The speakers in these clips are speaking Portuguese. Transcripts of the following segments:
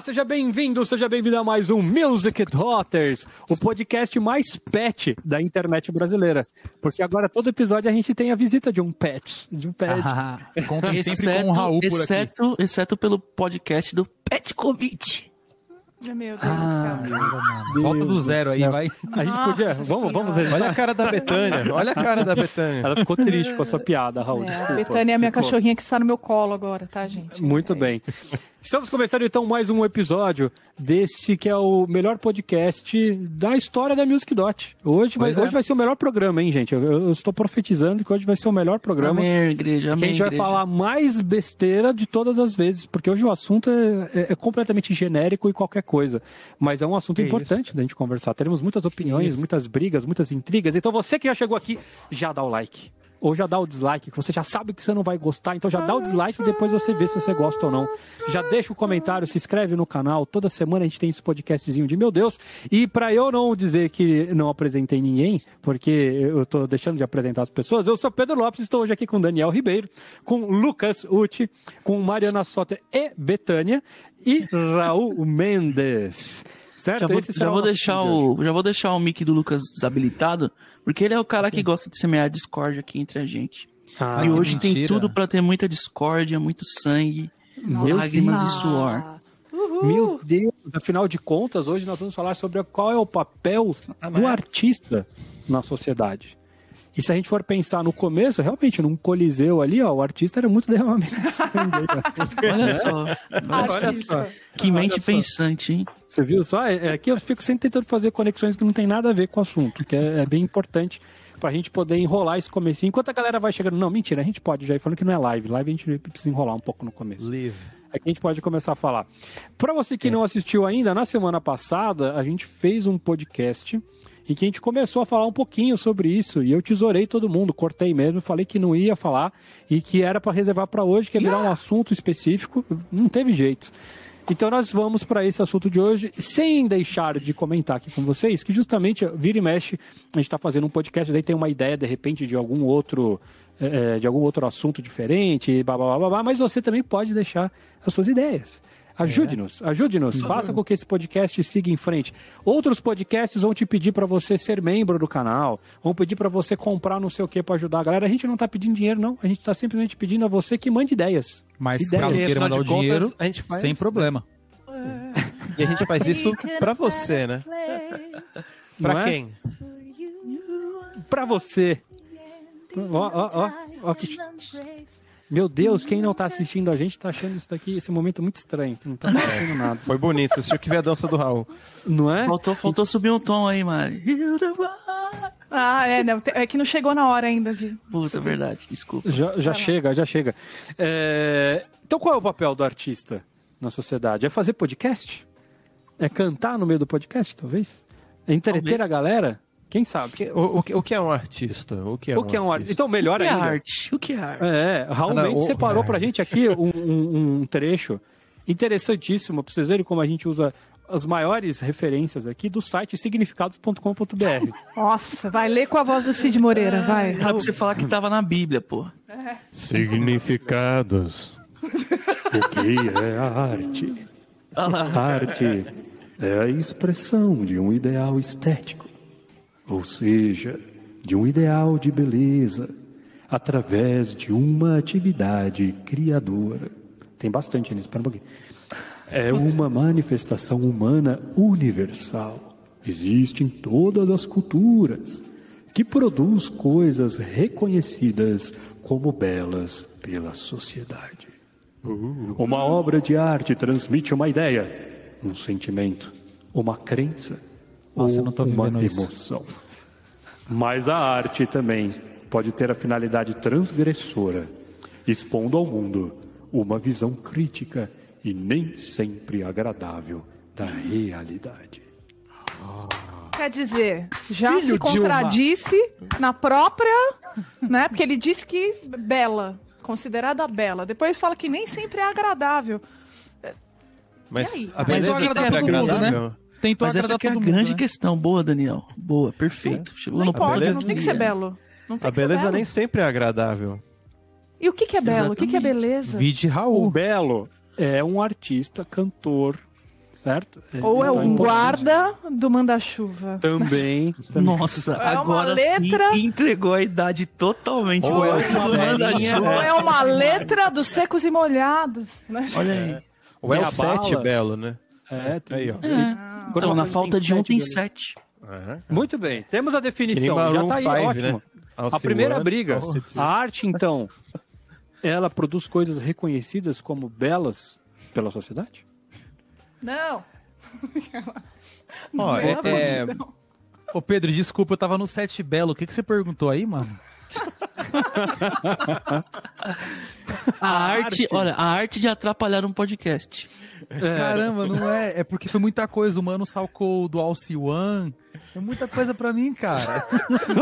Olá, seja bem-vindo, seja bem-vindo a mais um Music Daughters, o podcast mais pet da internet brasileira. Porque agora todo episódio a gente tem a visita de um pet, de um pet. Ah, contem sempre com o Raul por aqui. exceto, exceto pelo podcast do Pet Covid. Meu Deus, Ah, cara. Deus Volta do zero aí, vai. A gente Nossa podia. Vamos, vamos ver. Olha a cara da Betânia, olha a cara da Betânia. Ela ficou triste com a sua piada, Raul. É, desculpa. a Betânia é a minha Ficou. cachorrinha que está no meu colo agora, tá, gente? Muito É bem. Estamos começando então mais um episódio desse que é o melhor podcast da história da Music Dot. Hoje, vai, é. hoje vai ser o melhor programa, hein, gente? Eu, eu estou profetizando que hoje vai ser o melhor programa. Amém, igreja, que a amém, gente vai igreja. falar mais besteira de todas as vezes, porque hoje o assunto é, é- é completamente genérico e qualquer coisa. Mas é um assunto importante da gente conversar. Teremos muitas opiniões, isso. muitas brigas, muitas intrigas. Então você que já chegou aqui, já dá o like. Ou já dá o dislike, que você já sabe que você não vai gostar, então já dá o dislike e depois você vê se você gosta ou não. Já deixa o comentário, se inscreve no canal. Toda semana a gente tem esse podcastzinho de meu Deus. E para eu não dizer que não apresentei ninguém, porque eu tô deixando de apresentar as pessoas, eu sou Pedro Lopes, estou hoje aqui com Daniel Ribeiro, com Lucas Uti, com Mariana Soter e Betânia e Raul Mendes. Certo? Já vou, já vou deixar de hoje. o, já vou deixar o mic do Lucas desabilitado, porque ele é o cara que gosta de semear discórdia aqui entre a gente. Ah, e hoje tem mentira. tudo pra ter muita discórdia, muito sangue, Meu lágrimas Deus. e suor. Ah, Uhul. Meu Deus, afinal de contas, hoje nós vamos falar sobre qual é o papel do artista na sociedade. E se a gente for pensar no começo, realmente, num coliseu ali, ó, o artista era muito derramamento de sangue. ó. Olha só, Olha só. que mente Olha só. pensante, hein? Você viu só? É, é que eu fico sempre tentando fazer conexões que não tem nada a ver com o assunto, que é, é bem importante pra gente poder enrolar esse comecinho. Enquanto a galera vai chegando, não, mentira, a gente pode já ir falando que não é live. Live a gente precisa enrolar um pouco no começo. Live. É que a gente pode começar a falar. Para você que não assistiu ainda, na semana passada a gente fez um podcast em que a gente começou a falar um pouquinho sobre isso e eu tesourei todo mundo, cortei mesmo, falei que não ia falar e que era para reservar para hoje, que ia virar um assunto específico, não teve jeito. Então nós vamos para esse assunto de hoje, sem deixar de comentar aqui com vocês, que justamente vira e mexe, a gente está fazendo um podcast, daí tem uma ideia de repente de algum outro eh, de algum outro assunto diferente, blá, blá, blá, blá, mas você também pode deixar as suas ideias. Ajude-nos, ajude-nos, faça com que esse podcast siga em frente. Outros podcasts vão te pedir para você ser membro do canal, vão pedir para você comprar não sei o que para ajudar a galera. A gente não está pedindo dinheiro, não. A gente está simplesmente pedindo a você que mande ideias. Mas Ideia. caso E, queira mandar o contas, dinheiro, a gente faz- sem problema. E a gente faz isso pra você, né? Pra Não é? quem? Para você. Ó, ó, ó, ó que- Meu Deus, quem não tá assistindo a gente tá achando isso daqui, esse momento muito estranho. que Não tá acontecendo nada. Foi bonito, você assistiu que ver a dança do Raul. Não é? Faltou, faltou subir um tom aí, Mari. Ah, é, não, é que não chegou na hora ainda de. Puta, verdade, desculpa. Já, já chega, já chega. É, Então qual é o papel do artista na sociedade? É fazer podcast? É cantar no meio do podcast, talvez? É entreter Talvez. a galera? Quem sabe? O que, o, o o que é um artista? O que é o que é um artista? Então, O melhor que é ainda. arte? O que é arte? É, Raul não, Mendes o- separou é. pra gente aqui um, um- um trecho interessantíssimo, pra vocês verem como a gente usa as maiores referências aqui do site significados.com.br. Nossa, vai ler com a voz do Cid Moreira, vai. Era pra você falar que tava na Bíblia, pô. Significados. o que é a arte? Olha lá. A arte é a expressão de um ideal estético, ou seja, de um ideal de beleza, através de uma atividade criadora. Tem bastante nisso, espera um pouquinho. É uma manifestação humana universal. Existe em todas as culturas, que produz coisas reconhecidas como belas pela sociedade. Uma obra de arte transmite uma ideia, um sentimento, uma crença Nossa, ou eu não tô uma vivendo isso. emoção. Mas a arte também pode ter a finalidade transgressora, expondo ao mundo uma visão crítica e nem sempre agradável da realidade. Quer dizer, já Filho se contradisse na própria, né? Porque ele disse que bela, considerada bela. Depois fala que nem sempre é agradável. Mas aí? a Mas beleza vai agradar sempre é todo mundo, né? Tentou Mas essa que é a mundo, grande né? questão. Boa, Daniel. Boa, perfeito. Chegou Não importa, ponto. não tem que ser belo. Não tem A que ser beleza belo. nem sempre é agradável. E o que, que é belo? O que, que é Exatamente. beleza? Vide O Raul. Belo é um artista, cantor, certo? Ou é o importante. guarda do manda-chuva. Também. também. Nossa, É uma agora letra- sim entregou a idade totalmente. Ou é uma. Ou é uma letra dos secos e molhados. né? Olha aí. Ou é o a 7 bala. belo, né? É, tem- Aí, ó. É. Então, na falta de um sete tem sete. Muito bem, temos a definição. Já tá aí, 5, ótimo. né? A primeira one, briga. A arte, então, ela produz coisas reconhecidas como belas pela sociedade? Não. Ó, é- é, Ô, Pedro, desculpa, eu tava no Sete Belo. O que, que você perguntou aí, mano? A arte, olha, a arte de atrapalhar um podcast. Caramba, não é. É porque foi muita coisa. O mano salcou do Alce One. É muita coisa pra mim, cara.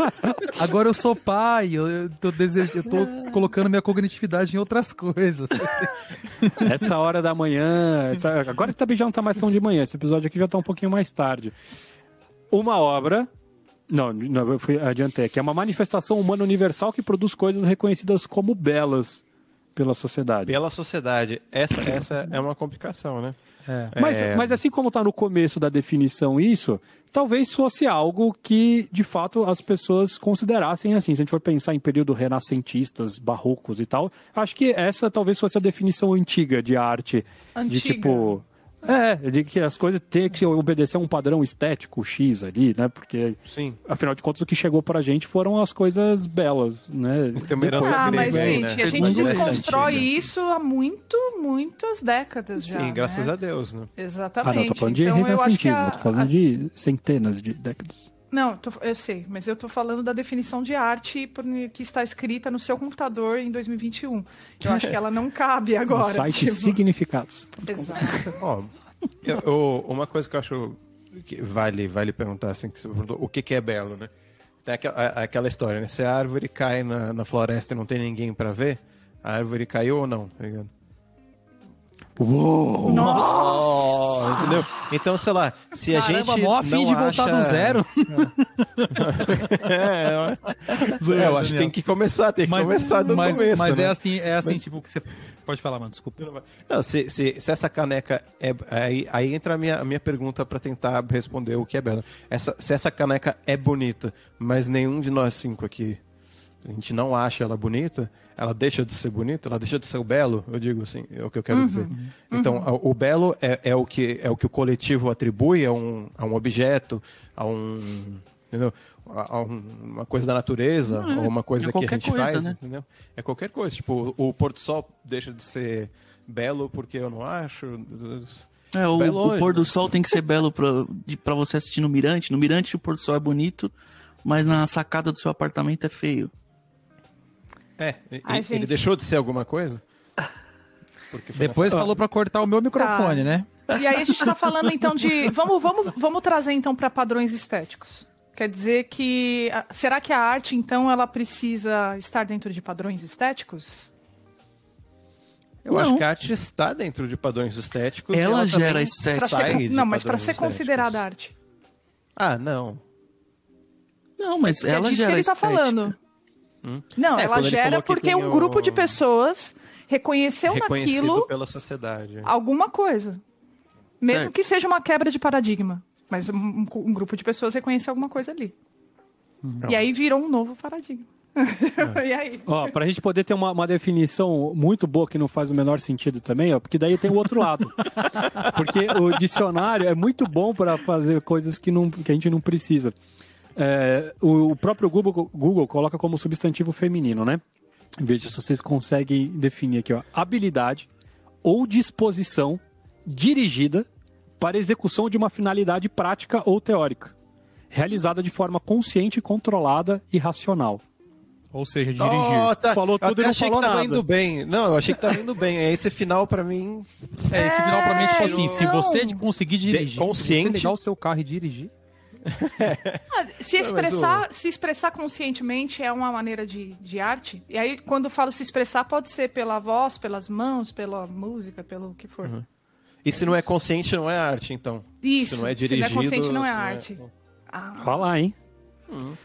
Agora eu sou pai, eu, eu, tô dese... eu tô colocando minha cognitividade em outras coisas. Essa hora da manhã. essa- Agora que também já não tá mais tão de manhã. Esse episódio aqui já tá um pouquinho mais tarde. Uma obra. Não, não eu fui, adiantei. Que é uma manifestação humana universal que produz coisas reconhecidas como belas pela sociedade. pela sociedade. Essa, essa é uma complicação, né? Mas, É. mas assim como tá no começo da definição isso, talvez fosse algo que, de fato, as pessoas considerassem assim. Se a gente for pensar em período renascentistas, barrocos e tal, acho que essa talvez fosse a definição antiga de arte. De Antiga. tipo. É, de que as coisas têm que obedecer a um padrão estético X ali, né? Porque, Sim. afinal de contas, o que chegou pra gente foram as coisas belas, né? Tem uma herança Ah, mas aí, gente, né? a gente desconstrói isso há muito, muitas décadas já. Sim, graças né? a Deus, né? Ah, Exatamente. não, tô falando de então, eu acho que renascentismo, a- tô falando de centenas de décadas. Não, tô- eu sei, mas eu tô falando da definição de arte por- que está escrita no seu computador em 2021. Eu acho que ela não cabe No agora. site tipo. Significados. Exato. Ó, eu- eu- uma coisa que eu acho que vale, vale perguntar, assim, que você perguntou, o que, que é belo, né? Tem aquela, aquela história, né? Se a árvore cai na, na floresta e não tem ninguém pra ver, a árvore caiu ou não, tá ligado? Uou! Oh, entendeu? Então, sei lá, se a Caramba, gente mó não afim de voltar acha... do zero. é, eu- é, eu acho que tem que começar, tem que começar do mas, começo, mas né? é assim, é assim, tipo, que você. Pode falar, mano, desculpa. Não, se, se, se essa caneca é. Aí, aí entra a minha, a minha pergunta pra tentar responder o que é belo. Essa, se essa caneca é bonita, mas nenhum de nós cinco aqui a gente não acha ela bonita, ela deixa de ser bonita, ela deixa de ser o belo, eu digo assim, é o que eu quero dizer. Então, a- o belo é, é, o que, é o que o coletivo atribui a um, a um objeto, a um. Entendeu? A, a um- uma coisa da natureza, ou uma coisa é que a gente coisa, faz, né? entendeu? É qualquer coisa. Tipo, o, o pôr do sol deixa de ser belo porque eu não acho. É, o, o pôr do né? sol tem que ser belo pra você assistir no Mirante. No Mirante o pôr do sol é bonito, mas na sacada do seu apartamento é feio. É, Ai, ele gente. deixou de ser alguma coisa? Depois falou pra cortar o meu microfone, né? E aí a gente tá falando então de. Vamos, vamos, vamos trazer então para padrões estéticos. Quer dizer que. Será que a arte, então, ela precisa estar dentro de padrões estéticos? Eu Não. acho que a arte está dentro de padrões estéticos. e Ela gera estética. Ser, não, mas para ser estéticos. considerada arte. Ah, não. Não, mas Que ela é disso gera que ele tá estética. Não, É, ela gera porque um grupo o- de pessoas reconheceu Reconhecido naquilo pela sociedade. alguma coisa. Mesmo Certo. que seja uma quebra de paradigma. Mas um, um- grupo de pessoas reconheceu alguma coisa ali. E aí virou um novo paradigma. e aí? Ó, pra gente poder ter uma, uma definição muito boa que não faz o menor sentido também, ó, porque daí tem o outro lado. Porque o dicionário é muito bom para fazer coisas que, não, que a gente não precisa. É, o, o próprio Google, Google coloca como substantivo feminino, né? Veja se vocês conseguem definir aqui, ó. Habilidade ou disposição dirigida para execução de uma finalidade prática ou teórica, realizada de forma consciente, controlada e racional. Ou seja, dirigir. Oh, tá. Falou Eu tudo e até não achei falou que tava nada. indo bem. Não, eu achei que tava indo bem. É Esse final, pra mim, É, esse final pra mim é tipo assim, se não. você conseguir dirigir, se consciente. você ligar o seu carro e dirigir, Ah, Se Não, expressar, se expressar conscientemente é uma maneira de, de arte. E aí, quando eu falo se expressar, pode ser pela voz, pelas mãos, pela música, pelo que for. E se não é consciente, não é arte, então. Isso. Se não é se dirigido... não é consciente, não é se arte. Ah, Olha lá, hein?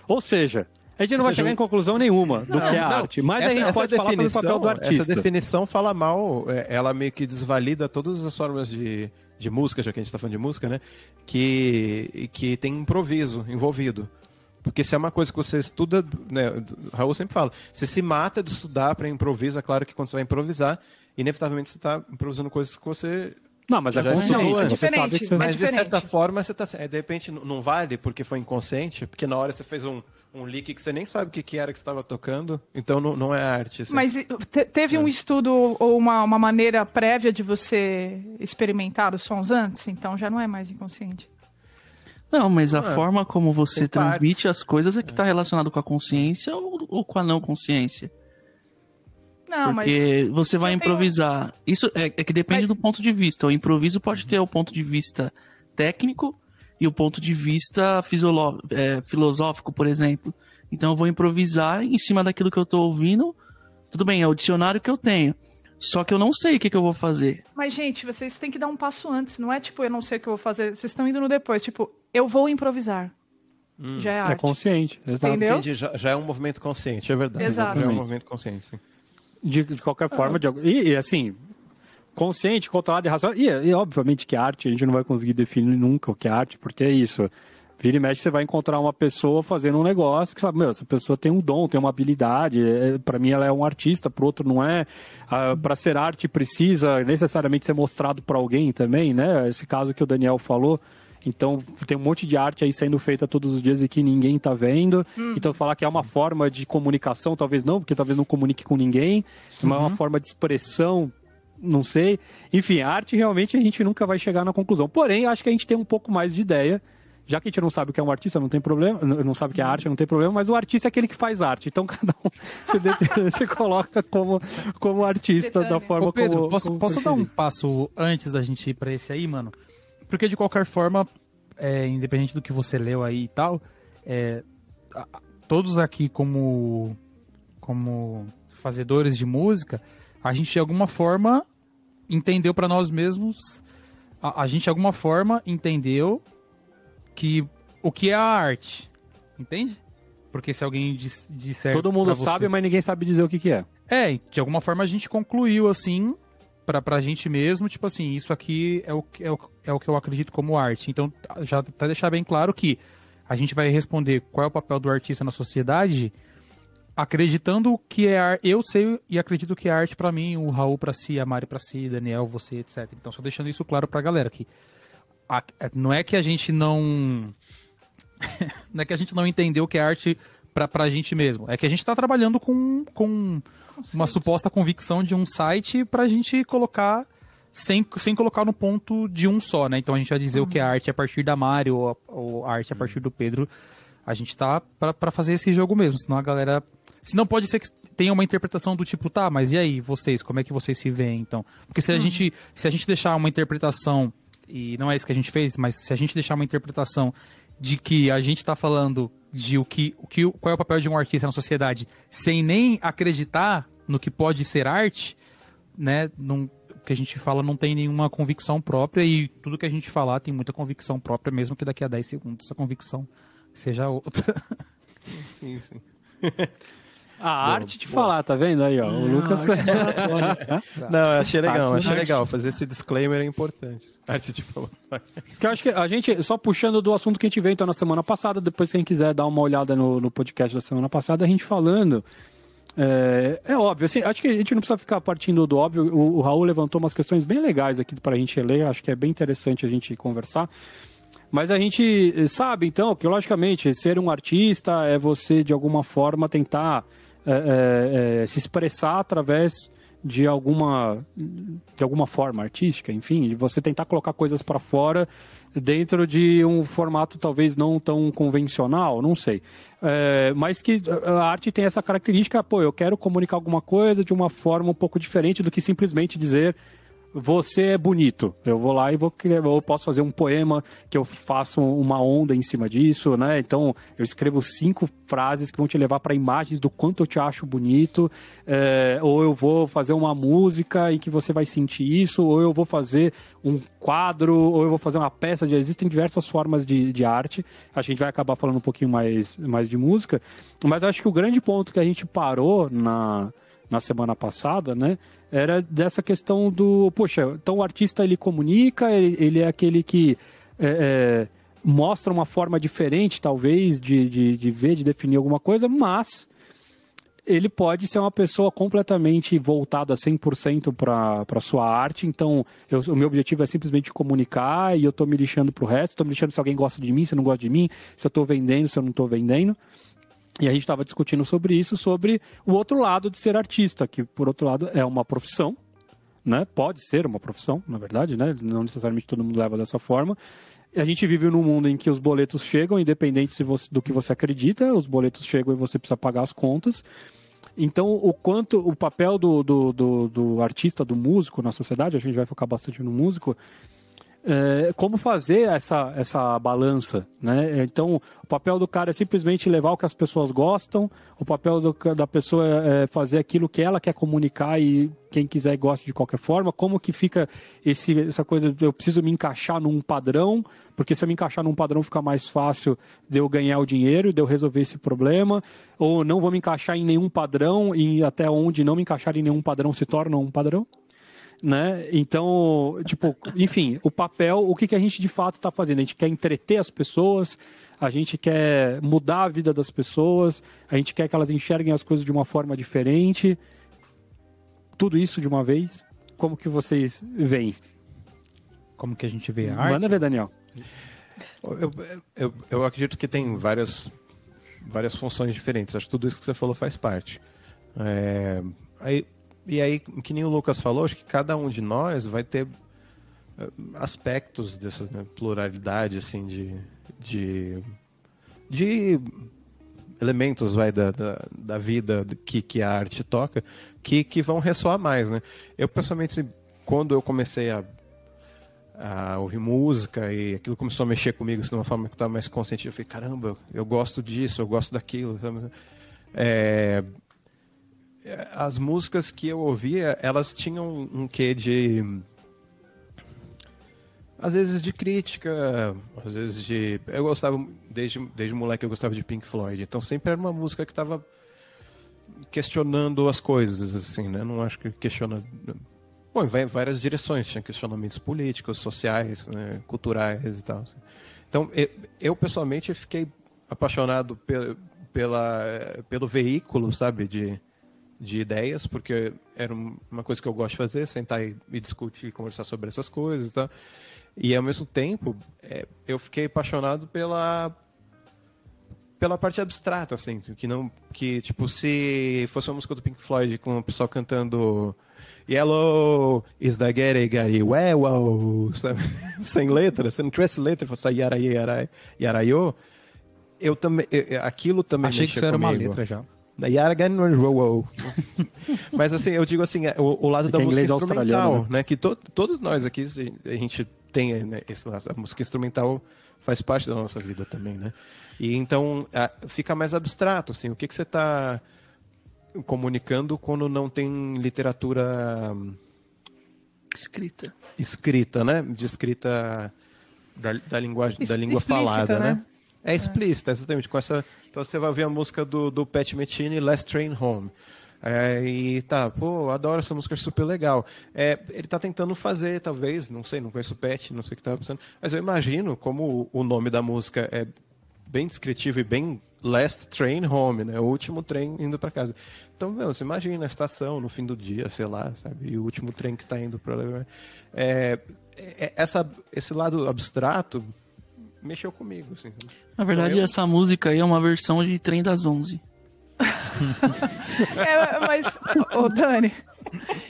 Ou seja, a gente não vai chegar em conclusão nenhuma do que é Não, arte, mas essa, a gente essa pode falar sobre o papel do Essa artista. definição fala mal, é, ela meio que desvalida todas as formas de, de música, já que a gente está falando de música, né? Que, que tem improviso envolvido. Porque se é uma coisa que você estuda, né, o Raul sempre fala, você se mata de estudar para improvisar, claro que quando você vai improvisar, inevitavelmente você está improvisando coisas que você Não, mas é consciente. é você diferente, sabe que você... mas- mas de certa forma você tá. é, De repente não vale porque foi inconsciente, porque na hora você fez um, um leak que você nem sabe o que, que era que você estava tocando, então não, não é arte. assim. Mas te- teve um estudo ou uma, uma maneira prévia de você experimentar os sons antes? Então já não é mais inconsciente. Não, mas a Ah, forma como você tem transmite partes. as coisas é que está relacionado com a consciência ou, ou com a não consciência. Não, Porque você vai você tem um- improvisar. Isso é, é que depende Mas- do ponto de vista. O improviso pode ter o ponto de vista técnico e o ponto de vista é, filosófico, por exemplo. Então eu vou improvisar em cima daquilo que eu tô ouvindo. Tudo bem, é o dicionário que eu tenho. Só que eu não sei o que, que eu vou fazer. Mas, gente, vocês têm que dar um passo antes. Não é tipo, eu não sei o que eu vou fazer. Vocês estão indo no depois. Tipo, eu vou improvisar. Já é É arte. consciente, exato. Entendeu? Entendi, já, já é um movimento consciente, é verdade. Exato. Já é um movimento consciente, sim. De, de qualquer forma, de, algum- e, e, assim, consciente, controlado e racional. E, e obviamente que arte, a gente não vai conseguir definir nunca o que é arte, porque é isso. Vira e mexe, você vai encontrar uma pessoa fazendo um negócio que fala, meu, essa pessoa tem um dom, tem uma habilidade. É, para mim, ela é um artista, para outro não é. Ah, para ser arte, precisa necessariamente ser mostrado para alguém também, né? Esse caso que o Daniel falou. Então, tem um monte de arte aí sendo feita todos os dias e que ninguém tá vendo. Então, falar que é uma forma de comunicação, talvez não, porque talvez não comunique com ninguém. Mas é uma forma de expressão, não sei. Enfim, a arte realmente a gente nunca vai chegar na conclusão. Porém, acho que a gente tem um pouco mais de ideia. Já que a gente não sabe o que é um artista, não tem problema. Não sabe o que é arte, não tem problema. Mas o artista é aquele que faz arte. Então, cada um se, se coloca como, como artista da forma Ô Pedro, como. posso, como posso dar um passo antes da gente ir pra esse aí, mano? Porque de qualquer forma, é, independente do que você leu aí e tal, é, todos aqui como, como fazedores de música, a gente de alguma forma entendeu pra nós mesmos, a, a gente de alguma forma entendeu que o que é a arte, entende? Porque se alguém dis- disser Todo mundo você- sabe, mas ninguém sabe dizer o que, que é. é, de alguma forma a gente concluiu assim pra, pra gente mesmo, tipo assim, isso aqui é o, que- é, o, é o que eu acredito como arte. Então, já tá deixar bem claro que a gente vai responder qual é o papel do artista na sociedade, acreditando que é ar... eu sei e acredito que é arte pra mim, o Raul pra si, a Mari pra si, Daniel, você, etc. Então, só deixando isso claro pra galera que a- não é que a gente não não é que a gente não entendeu que é arte pra, pra gente mesmo. É que a gente tá trabalhando com, com uma suposta convicção de um site pra gente colocar sem, sem colocar no ponto de um só, né? Então a gente vai dizer o que é arte a partir da Mari ou, a- ou arte a partir do Pedro. A gente tá pra fazer esse jogo mesmo, senão a galera. Senão pode ser que tenha uma interpretação do tipo, tá, mas e aí, vocês, como é que vocês se veem, então? Porque se a gente se a gente deixar uma interpretação, e não é isso que a gente fez, mas se a gente deixar uma interpretação de que a gente tá falando de o que, o que qual é o papel de um artista na sociedade, sem nem acreditar no que pode ser arte, né? Não, que a gente fala não tem nenhuma convicção própria e tudo que a gente falar tem muita convicção própria, mesmo que daqui a 10 segundos essa convicção seja outra. Sim, sim. A arte de falar, tá vendo aí, ó? O Lucas. Não, eu achei legal, Arte- achei legal. Fazer esse disclaimer é importante. Arte de falar. Que eu acho que a gente, só puxando do assunto que a gente veio então na semana passada, depois quem quiser dar uma olhada no, no podcast da semana passada, a gente falando. É, é óbvio, assim, acho que a gente não precisa ficar partindo do óbvio. O, o Raul levantou umas questões bem legais aqui para a gente ler, acho que é bem interessante a gente conversar. Mas a gente sabe, então, que logicamente ser um artista é você, de alguma forma, tentar é, é, é, se expressar através de alguma, de alguma forma artística, enfim, de você tentar colocar coisas para fora dentro de um formato talvez não tão convencional, não sei. É, mas que a arte tem essa característica, pô, eu quero comunicar alguma coisa de uma forma um pouco diferente do que simplesmente dizer você é bonito. Eu vou lá e vou criar, eu posso fazer um poema que eu faço uma onda em cima disso, né? Então eu escrevo cinco frases que vão te levar para imagens do quanto eu te acho bonito, é, ou eu vou fazer uma música em que você vai sentir isso, ou eu vou fazer um quadro, ou eu vou fazer uma peça. De, existem diversas formas de, de arte. A gente vai acabar falando um pouquinho mais, mais de música, mas acho que o grande ponto que a gente parou na na semana passada, né? Era dessa questão do, poxa, então o artista ele comunica, ele, ele é aquele que é, é, mostra uma forma diferente, talvez, de, de, de ver, de definir alguma coisa, mas ele pode ser uma pessoa completamente voltada 100% para sua arte. Então, eu, o meu objetivo é simplesmente comunicar e eu estou me lixando para o resto. Estou me lixando se alguém gosta de mim, se não gosta de mim, se eu estou vendendo, se eu não estou vendendo. E a gente estava discutindo sobre isso, sobre o outro lado de ser artista, que por outro lado é uma profissão, né? Pode ser uma profissão, na verdade, né? Não necessariamente todo mundo leva dessa forma. A gente vive num mundo em que os boletos chegam, independente você, do que você acredita, os boletos chegam e você precisa pagar as contas. Então, o quanto o papel do, do, do, do artista, do músico na sociedade, a gente vai focar bastante no músico, é, como fazer essa, essa balança, né? Então, o papel do cara é simplesmente levar o que as pessoas gostam, o papel do, da pessoa é fazer aquilo que ela quer comunicar e quem quiser gosta de qualquer forma. Como que fica esse, essa coisa, eu preciso me encaixar num padrão, porque se eu me encaixar num padrão fica mais fácil de eu ganhar o dinheiro, de eu resolver esse problema, ou não vou me encaixar em nenhum padrão e até onde não me encaixar em nenhum padrão se torna um padrão né? Então, tipo, enfim, o papel, o que, que a gente de fato está fazendo? A gente quer entreter as pessoas, a gente quer mudar a vida das pessoas, a gente quer que elas enxerguem as coisas de uma forma diferente. Tudo isso de uma vez. Como que vocês veem? Como que a gente vê a arte? Manda ver, Daniel. Eu, eu, eu acredito que tem várias, várias funções diferentes. Acho que tudo isso que você falou faz parte. É, aí, e aí, que nem o Lucas falou, acho que cada um de nós vai ter eh, aspectos dessa né, pluralidade, assim, de, de, de elementos vai, da, da, da, vida que, que a arte toca que, que vão ressoar mais, né? Eu, pessoalmente, quando eu comecei a, a ouvir música e aquilo começou a mexer comigo assim, de uma forma que eu estava mais consciente, eu falei, caramba, eu gosto disso, eu gosto daquilo. É, as músicas que eu ouvia, elas tinham um quê de às vezes de crítica, às vezes de eu gostava desde desde moleque eu gostava de Pink Floyd, então sempre era uma música que estava questionando as coisas assim, né? Não acho que questiona Bom, em várias direções, tinha questionamentos políticos, sociais, né, culturais e tal. Assim. Então, eu, eu, pessoalmente fiquei apaixonado pela, pelo veículo, sabe, de, de ideias, porque era uma coisa que eu gosto de fazer, sentar e, e discutir, conversar sobre essas coisas, tá? E ao mesmo tempo, é, eu fiquei apaixonado pela pela parte abstrata, assim, que não que tipo se fosse uma música do Pink Floyd com o pessoal cantando Yellow is the Gary Gary Wow, sem letra, se não tivesse letra, fosse yara yara yarayo, eu também aquilo também Achei que isso era uma letra já. Mas assim, eu digo assim, é, o, o lado da música instrumental, né? né? Que to, todos nós aqui, a gente tem né, esse, a música instrumental faz parte da nossa vida também, né? E então a, fica mais abstrato, assim, o que, que você está comunicando quando não tem literatura escrita, escrita, né? De escrita da, da linguagem, da língua falada, né? né? É explícita, exatamente. Com essa, então você vai ver a música do, do Pat Metini, Last Train Home. É, e tá, pô, adoro essa música, super legal. É, ele tá tentando fazer, talvez, não sei, não conheço o Pet, não sei o que tá pensando, mas eu imagino como o, nome da música é bem descritivo e bem Last Train Home, né? O último trem indo para casa. Então, meu, você imagina a estação no fim do dia, sei lá, sabe? E o último trem que está indo para é, é, essa esse lado abstrato mexeu comigo. Assim. Na verdade, eu... essa música aí é uma versão de Trem das Onze. é, mas, ô Dani,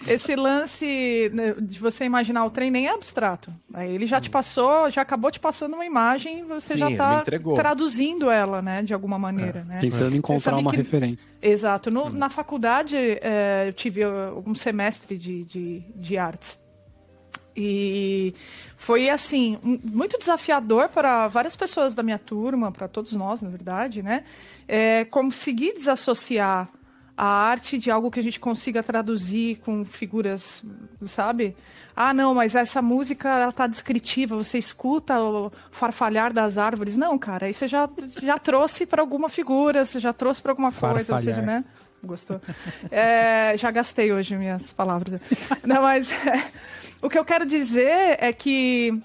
esse lance né, de você imaginar o trem nem é abstrato. Ele já te hum. passou, já acabou te passando uma imagem, você Sim, já está traduzindo ela, né, de alguma maneira. É. Né? Tentando encontrar uma que... referência. Exato. No, hum. Na faculdade, é, eu tive uh, um semestre de, de, de artes. E foi assim, muito desafiador para várias pessoas da minha turma, para todos nós, na verdade, né? É, conseguir desassociar a arte de algo que a gente consiga traduzir com figuras, sabe? Ah, não, mas essa música ela tá descritiva, você escuta o farfalhar das árvores. Não, cara, aí você já, já trouxe para alguma figura, você já trouxe para alguma coisa, ou seja, né? Gostou? É, já gastei hoje minhas palavras. Não, mas é, o que eu quero dizer é que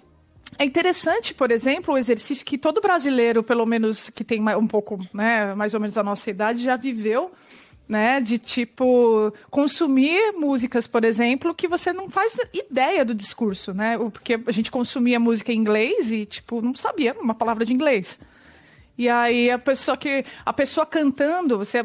é interessante, por exemplo, o exercício que todo brasileiro, pelo menos que tem um pouco, né, mais ou menos a nossa idade, já viveu, né, de tipo consumir músicas, por exemplo, que você não faz ideia do discurso, né? Porque a gente consumia música em inglês e tipo não sabia uma palavra de inglês. E aí a pessoa que a pessoa cantando, você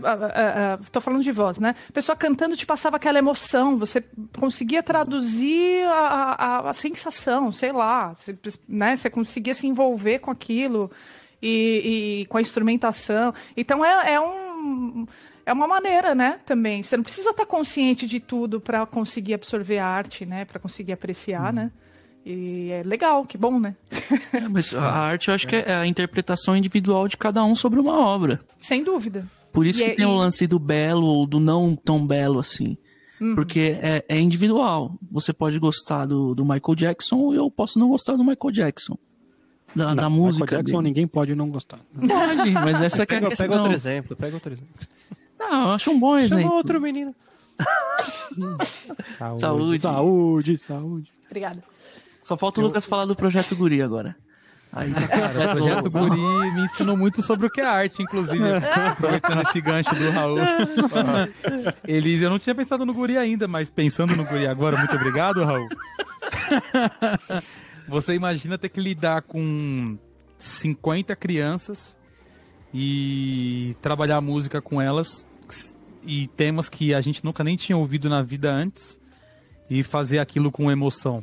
estou falando de voz, né? A pessoa cantando te passava aquela emoção, você conseguia traduzir a, a, a sensação, sei lá, você, né? Você conseguia se envolver com aquilo e, e com a instrumentação. Então é, é um é uma maneira, né, também. Você não precisa estar consciente de tudo para conseguir absorver a arte, né, para conseguir apreciar, hum. né? E é legal, que bom, né? É, mas a arte eu acho que é a interpretação individual de cada um sobre uma obra. Sem dúvida. Por isso e que é, tem e... o lance do belo ou do não tão belo assim. Uhum. Porque é, é, individual. Você pode gostar do, do Michael Jackson e eu posso não gostar do Michael Jackson. Da, não, da música. Michael Jackson dele. ninguém pode não gostar. Pode, mas essa é, pega, a questão. Pega outro exemplo, pega outro exemplo. Não, eu acho um bom exemplo. Chama outro menino. saúde, saúde, saúde, saúde. Obrigada. Só falta o Lucas falar do Projeto Guri agora. Aí, cara, o Projeto Guri me ensinou muito sobre o que é arte, inclusive, aproveitando esse gancho do Raul. Eles, eu não tinha pensado no Guri ainda, mas pensando no Guri agora, muito obrigado, Raul. Você imagina ter que lidar com 50 crianças e trabalhar música com elas e temas que a gente nunca nem tinha ouvido na vida antes e fazer aquilo com emoção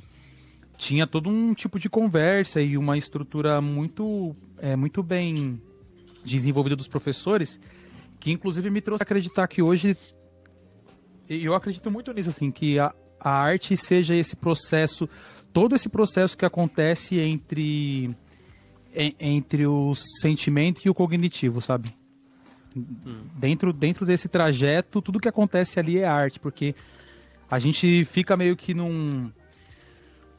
tinha todo um tipo de conversa e uma estrutura muito, é, muito bem desenvolvida dos professores, que inclusive me trouxe a acreditar que hoje, eu acredito muito nisso, assim, que a, a arte seja esse processo, todo esse processo que acontece entre, entre o sentimento e o cognitivo, sabe? Dentro, dentro desse trajeto, tudo que acontece ali é arte, porque a gente fica meio que num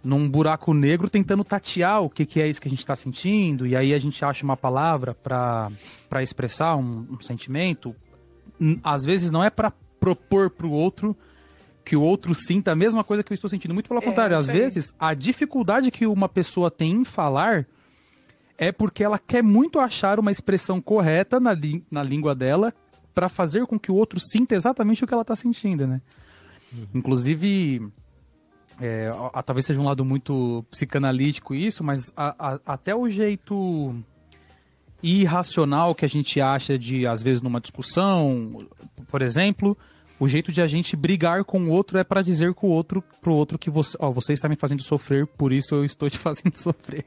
num buraco negro tentando tatear o que, que é isso que a gente está sentindo, e aí a gente acha uma palavra para expressar um, um, sentimento. Às vezes não é para propor para o outro que o outro sinta a mesma coisa que eu estou sentindo. Muito pelo é, contrário, às vezes a dificuldade que uma pessoa tem em falar é porque ela quer muito achar uma expressão correta na, na língua dela para fazer com que o outro sinta exatamente o que ela está sentindo, né? Uhum. Inclusive, é, a, talvez seja um lado muito psicanalítico isso, mas a, a, até o jeito irracional que a gente acha de, às vezes, numa discussão, por exemplo, o jeito de a gente brigar com o outro é para dizer com o outro, pro outro que você, ó, você está me fazendo sofrer, por isso eu estou te fazendo sofrer.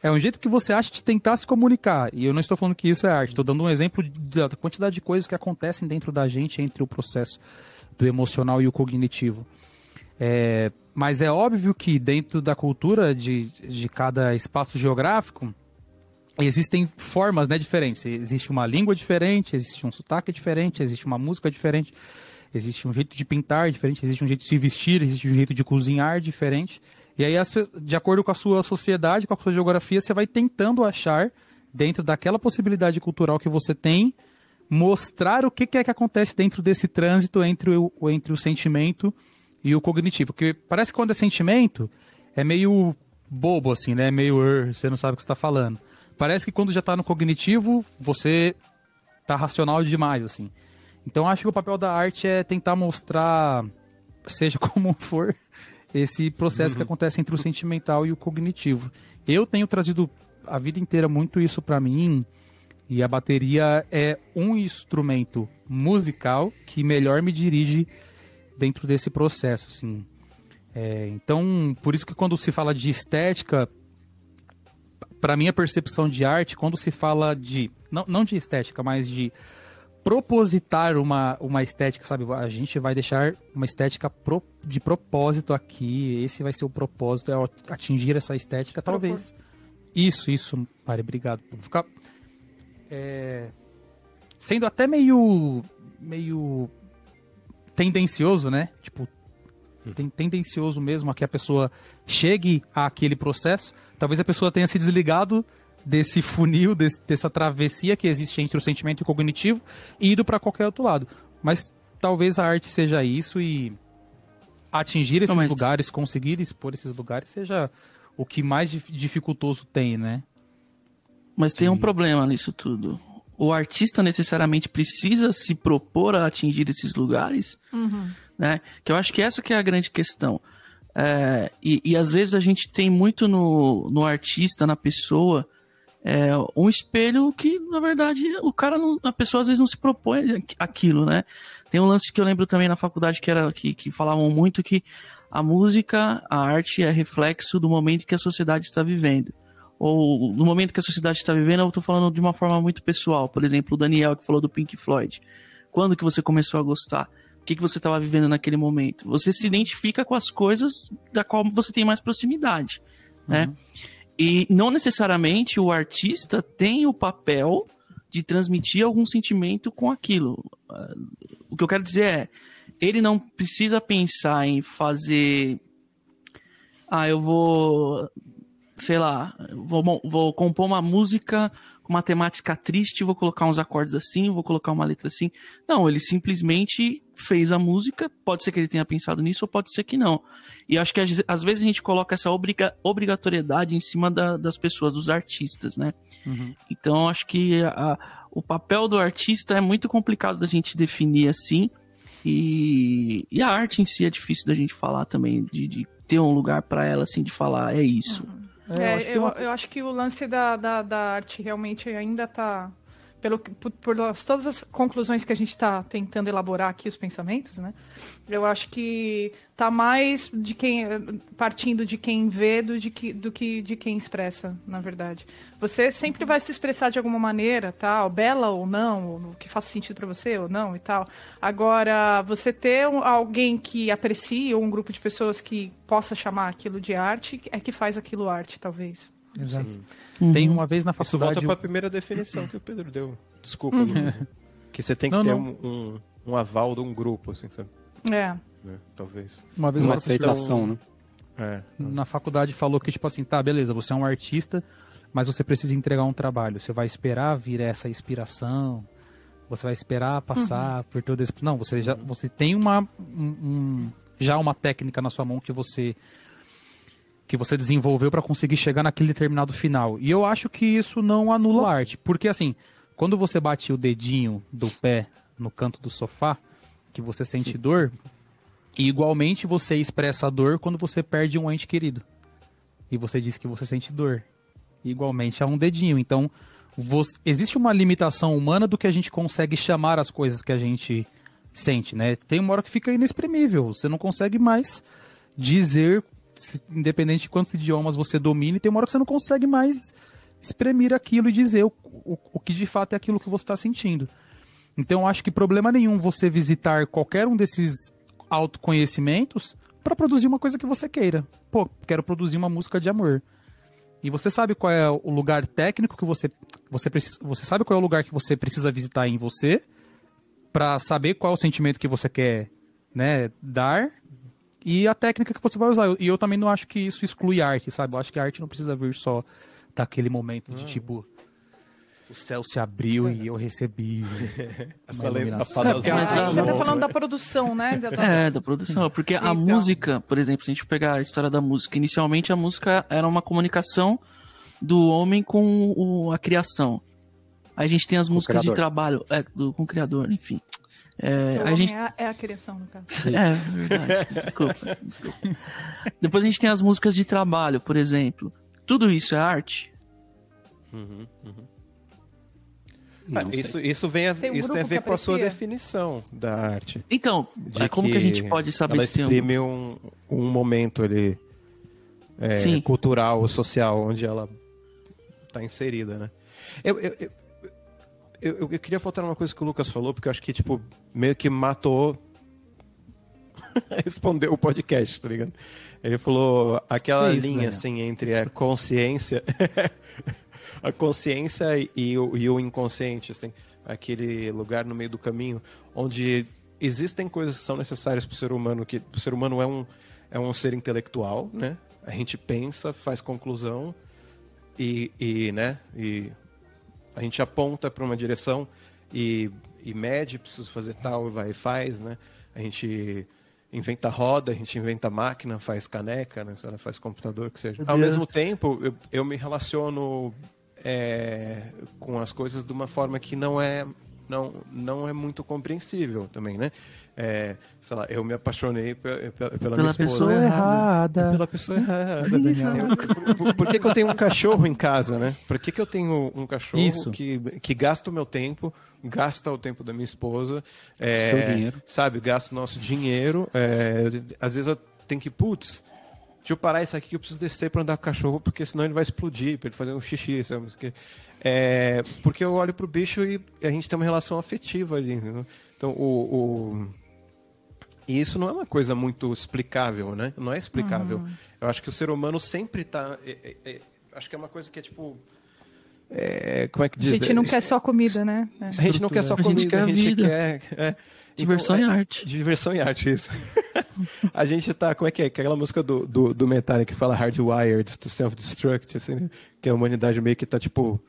é um jeito que você acha de tentar se comunicar. E eu não estou falando que isso é arte, estou dando um exemplo da quantidade de coisas que acontecem dentro da gente entre o processo do emocional e o cognitivo. É, mas é óbvio que dentro da cultura de, de cada espaço geográfico existem formas né, diferentes. Existe uma língua diferente, existe um sotaque diferente, existe uma música diferente, existe um jeito de pintar diferente, existe um jeito de se vestir, existe um jeito de cozinhar diferente. E aí, de acordo com a sua sociedade, com a sua geografia, você vai tentando achar, dentro daquela possibilidade cultural que você tem, mostrar o que é que acontece dentro desse trânsito entre o, entre o sentimento e o cognitivo. Porque parece que quando é sentimento, é meio bobo, assim, né? É meio, er, você não sabe o que está falando. Parece que quando já está no cognitivo, você tá racional demais, assim. Então acho que o papel da arte é tentar mostrar, seja como for, esse processo uhum. que acontece entre o sentimental e o cognitivo. Eu tenho trazido a vida inteira muito isso para mim, e a bateria é um instrumento musical que melhor me dirige dentro desse processo, assim. É, então, por isso que quando se fala de estética, para minha percepção de arte, quando se fala de não, não de estética, mas de propositar uma, uma estética, sabe? A gente vai deixar uma estética pro, de propósito aqui. Esse vai ser o propósito, é atingir essa estética, talvez. Isso, isso, Mari, obrigado. Vou ficar é, sendo até meio meio tendencioso, né? Tipo, tem, tendencioso mesmo a que a pessoa chegue àquele processo. Talvez a pessoa tenha se desligado desse funil, desse, dessa travessia que existe entre o sentimento e o cognitivo e ido para qualquer outro lado. Mas talvez a arte seja isso e atingir esses Não, mas- lugares, conseguir expor esses lugares, seja o que mais dif- dificultoso tem, né? Mas tem um problema nisso tudo. O artista necessariamente precisa se propor a atingir esses lugares, né? Que eu acho que essa que é a grande questão. É, e, e às vezes a gente tem muito no, no artista, na pessoa, é, um espelho que, na verdade, o cara, não, a pessoa às vezes não se propõe aqu- aquilo, né? Tem um lance que eu lembro também na faculdade que era que, que falavam muito que a música, a arte é reflexo do momento que a sociedade está vivendo. Ou no momento que a sociedade está vivendo, eu estou falando de uma forma muito pessoal. Por exemplo, o Daniel que falou do Pink Floyd. Quando que você começou a gostar? O que, que você estava vivendo naquele momento? Você se identifica com as coisas da qual você tem mais proximidade, né? E não necessariamente o artista tem o papel de transmitir algum sentimento com aquilo. O que eu quero dizer é, ele não precisa pensar em fazer. Ah, eu vou. Sei lá, vou, vou compor uma música com uma temática triste, vou colocar uns acordes assim, vou colocar uma letra assim. Não, ele simplesmente fez a música. Pode ser que ele tenha pensado nisso, ou pode ser que não. E acho que às vezes a gente coloca essa obriga- obrigatoriedade em cima da- das pessoas, dos artistas, né? Então acho que a- o papel do artista é muito complicado da gente definir assim. E, e a arte em si é difícil da gente falar também, de, de ter um lugar pra ela, assim, de falar, é isso. É, eu acho que eu, uma- eu acho que o lance da, da, da arte realmente ainda tá. Pelo, por, por as- todas as conclusões que a gente está tentando elaborar aqui, os pensamentos, né? Eu acho que tá mais de quem partindo de quem vê do, de que, do que de quem expressa, na verdade. Você sempre vai se expressar de alguma maneira, tal, bela ou não, ou que faça sentido para você ou não e tal. Agora, você ter um- alguém que aprecie ou um grupo de pessoas que possa chamar aquilo de arte é que faz aquilo arte, talvez. Exato. Tem uma vez na Isso volta faculdade. para a primeira definição que o Pedro deu. Desculpa, Luiz. Que você tem que Não, ter não. Um, um, um aval de um grupo, assim, sabe? É. Né? Talvez. Uma vez Uma aceitação, né? É. na faculdade falou que, tipo assim, tá, beleza, você é um artista, mas você precisa entregar um trabalho. Você vai esperar vir essa inspiração, você vai esperar passar por todo esse. Não, você já você tem uma. um- um- já uma técnica na sua mão que você que você desenvolveu para conseguir chegar naquele determinado final. E eu acho que isso não anula a arte, porque assim, quando você bate o dedinho do pé no canto do sofá, que você sente dor, e igualmente você expressa a dor quando você perde um ente querido. E você diz que você sente dor. Igualmente a um dedinho. Então, você- existe uma limitação humana do que a gente consegue chamar as coisas que a gente sente, né? Tem uma hora que fica inexprimível. Você não consegue mais dizer, independente de quantos idiomas você domine, tem uma hora que você não consegue mais exprimir aquilo e dizer o, o, o que de fato é aquilo que você está sentindo. Então, acho que problema nenhum você visitar qualquer um desses autoconhecimentos para produzir uma coisa que você queira. Pô, quero produzir uma música de amor. E você sabe qual é o lugar técnico que você você precisa, você sabe qual é o lugar que você precisa visitar em você para saber qual é o sentimento que você quer, né, dar e a técnica que você vai usar. E eu também não acho que isso exclui a arte, sabe? Eu acho que a arte não precisa vir só daquele momento de tipo o céu se abriu e eu recebi Essa a iluminação. porque azul. mas Aí a- você tá falando da produção, né? É, da produção. Porque a Então. música, por exemplo, se a gente pegar a história da música, inicialmente a música era uma comunicação do homem com o- a criação. Aí a gente tem as músicas de trabalho, é, do, com o criador, enfim. É, o aí a gente é, a, é a criação, no caso. É, verdade. Desculpa, desculpa. Depois a gente tem as músicas de trabalho, por exemplo. Tudo isso é arte? Ah, Não sei. isso, isso, vem a, Tem um isso tem a ver que com a sua definição da arte. Então, De é, como que, a gente pode saber ela se tem um... exprime um, um momento ali é, cultural ou social onde ela está inserida, né? Eu, eu, eu, eu- eu queria voltar uma coisa que o Lucas falou, porque eu acho que, tipo, meio que matou respondeu o podcast, tá ligado? Ele falou aquela Que isso, linha, assim, entre a consciência... a consciência e o, e o inconsciente, assim, aquele lugar no meio do caminho onde existem coisas que são necessárias para o ser humano, que o ser humano é um, é um ser intelectual, né? A gente pensa, faz conclusão e, e né? E a gente aponta para uma direção e, e mede, preciso fazer tal, vai e faz, né? A gente inventa roda, a gente inventa máquina, faz caneca, né? faz computador, que seja. Meu Ao Deus. mesmo tempo, eu, eu me relaciono é, com as coisas de uma forma que não é não, não é muito compreensível também, né? É, sei lá, eu me apaixonei pe- pe- pela, minha esposa. pessoa errada. Pela pessoa errada, por, por- por que, que eu tenho um cachorro em casa, né? Por que, que eu tenho um cachorro Isso. Que, que gasta o meu tempo, gasta o tempo da minha esposa, é, sabe? Gasta o nosso dinheiro. é, às vezes eu tenho que, putz, deixa eu parar isso aqui que eu preciso descer para andar com o cachorro, porque senão ele vai explodir, para ele fazer um xixi, sabe? Porque, é, porque eu olho pro bicho e a gente tem uma relação afetiva ali. entendeu? Então, o, o- e isso não é uma coisa muito explicável, né? Não é explicável. Eu acho que o ser humano sempre tá. é- é- é- acho que é uma coisa que é tipo. é, como é que A diz? gente não quer só comida, né? É. A gente não quer só A gente comida, quer a gente quer. é. Diversão Então, e é- arte. Diversão e arte, isso. a gente tá. Como é que é? Aquela música do, do, do Metallica que fala hardwired to self-destruct, assim, né? que a humanidade meio que tá tipo.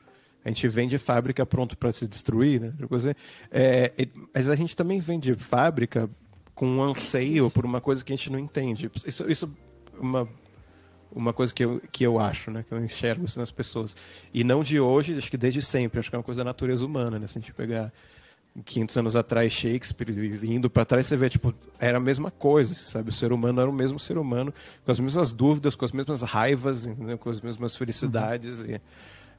A gente vem de fábrica pronto para se destruir, né? Tipo assim. É, e- mas a gente também vem de fábrica com um anseio por uma coisa que a gente não entende. Isso, isso é uma uma coisa que eu, que eu acho, né? Que eu enxergo isso nas pessoas. E não de hoje, acho que desde sempre. Acho que é uma coisa da natureza humana, né? Se a gente pegar 500 anos atrás Shakespeare e indo para trás, você vê, tipo, era a mesma coisa, sabe? O ser humano era o mesmo ser humano, com as mesmas dúvidas, com as mesmas raivas, entendeu? com as mesmas felicidades e, e-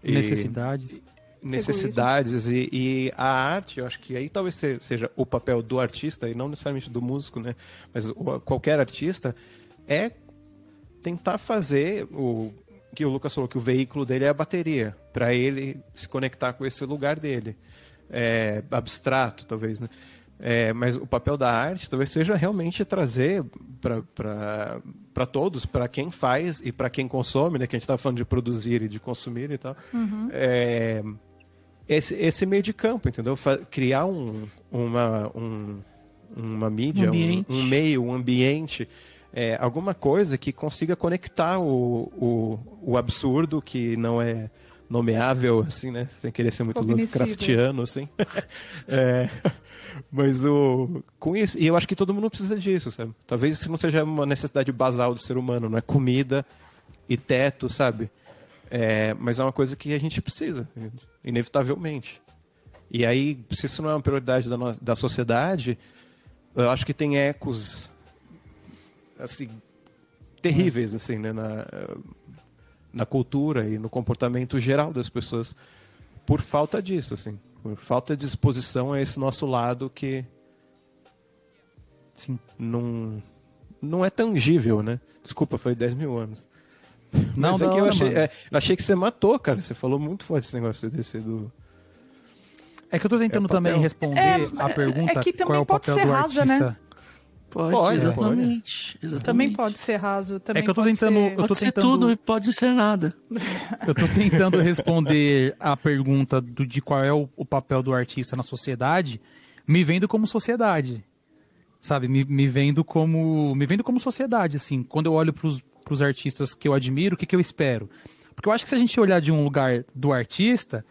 Necessidades. necessidades e, e a arte, eu acho que aí talvez se- seja o papel do artista e não necessariamente do músico, né? Mas o- qualquer artista é tentar fazer o que o Lucas falou que o veículo dele é a bateria para ele se conectar com esse lugar dele, é, abstrato talvez, né? É, mas o papel da arte talvez seja realmente trazer para todos, para quem faz e para quem consome, né? Que a gente estava falando de produzir e de consumir e tal. É, esse, esse meio de campo, entendeu? Criar um, uma, um, uma mídia, Um um, um meio, um ambiente, é, alguma coisa que consiga conectar o, o, o absurdo que não é nomeável, assim, né? Sem querer ser muito. Lovecraftiano, assim. É, mas o, com isso, e eu acho que todo mundo precisa disso, sabe? Talvez isso não seja uma necessidade basal do ser humano, não é comida e teto, sabe? É, mas é uma coisa que a gente precisa, inevitavelmente. E aí, se isso não é uma prioridade da, no- da sociedade, eu acho que tem ecos assim terríveis assim, né, na, na cultura e no comportamento geral das pessoas por falta disso, assim, por falta de exposição a esse nosso lado que Sim. não não é tangível, né? Desculpa, foi 10 mil anos. Não, Mas é que eu achei, é, eu achei que você matou, cara. Você falou muito forte esse negócio de ser do. É que eu tô tentando É também responder É, a pergunta é que qual também é o pode papel ser do rasa, né? Pode, Pode, exatamente, exatamente. Também pode ser raso. Também É que eu tô pode tentando- ser- eu Pode tô ser tentando- tudo e pode ser nada. Eu tô tentando responder a pergunta do, de qual é o, o papel do artista na sociedade, me vendo como sociedade. Sabe, me, me vendo como me vendo como sociedade, assim. Quando eu olho pros, pros artistas que eu admiro, o que, que eu espero? Porque eu acho que se a gente olhar de um lugar do artista,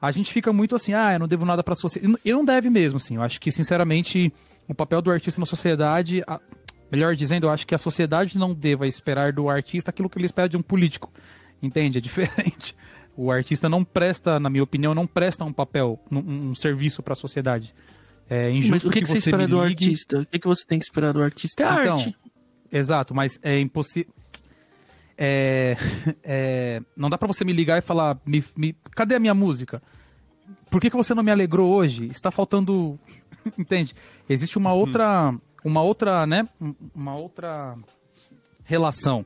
a gente fica muito assim, ah, eu não devo nada pra sociedade. Eu não deve mesmo, assim. Eu acho que, sinceramente, o papel do artista na sociedade, a- melhor dizendo, eu acho que a sociedade não deva esperar do artista aquilo que ele espera de um político. Entende? É diferente. O artista não presta, na minha opinião, não presta um papel, um, um serviço para a sociedade. É injusto Mas o que, que, você espera do ligue- artista? O que, que você tem que esperar do artista? É Então, arte. Exato, mas é impossível. É, é, não dá pra você me ligar e falar, me, me- cadê a minha música? Por que, que você não me alegrou hoje? Está faltando, entende? Existe uma outra, uma outra, né? Um- Uma outra relação,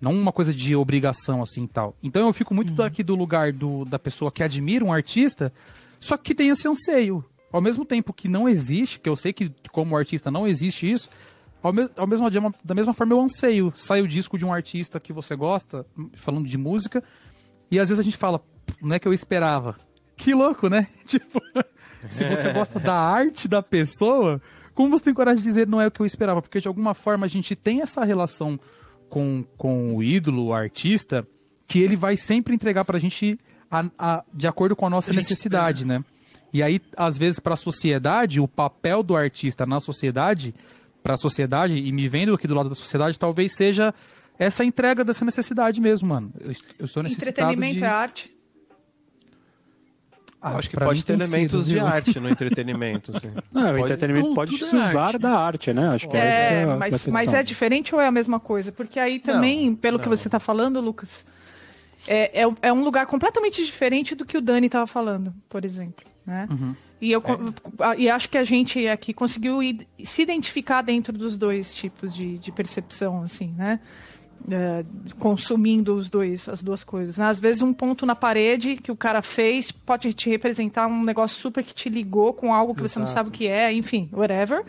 não uma coisa de obrigação assim e tal. Então eu fico muito daqui do lugar do, da pessoa que admira um artista, só que tem esse anseio. Ao mesmo tempo que não existe, que eu sei que como artista não existe isso, ao, me- ao mesmo, da mesma forma eu anseio. Sai o disco de um artista que você gosta, falando de música, e às vezes a gente fala, não é que eu esperava. Que louco, né? Tipo, se você gosta da arte da pessoa, como você tem coragem de dizer não é o que eu esperava? Porque de alguma forma a gente tem essa relação com, com o ídolo, o artista, que ele vai sempre entregar pra gente a- a- de acordo com a nossa A necessidade, né? E aí, às vezes, para a sociedade, o papel do artista na sociedade, para a sociedade, e me vendo aqui do lado da sociedade, talvez seja essa entrega dessa necessidade mesmo, mano. Eu, eu estou necessitado Entretenimento de... é arte. Ah, acho que pode ter elementos sido, de viu? arte no entretenimento. Assim. Não, o Pode- entretenimento Não, pode se é usar arte. da arte, né? Acho que é, É, essa que é a- a mas, mas é diferente ou é a mesma coisa? Porque aí também, pelo que não. você está falando, Lucas, é, é, é um lugar completamente diferente do que o Dani estava falando, por exemplo. Né? E eu a- e acho que a gente aqui conseguiu se identificar dentro dos dois tipos de, de percepção, assim, né? É, consumindo os dois, as duas coisas. né? Às vezes um ponto na parede que o cara fez pode te representar um negócio super que te ligou com algo que você não sabe o que é, enfim, whatever.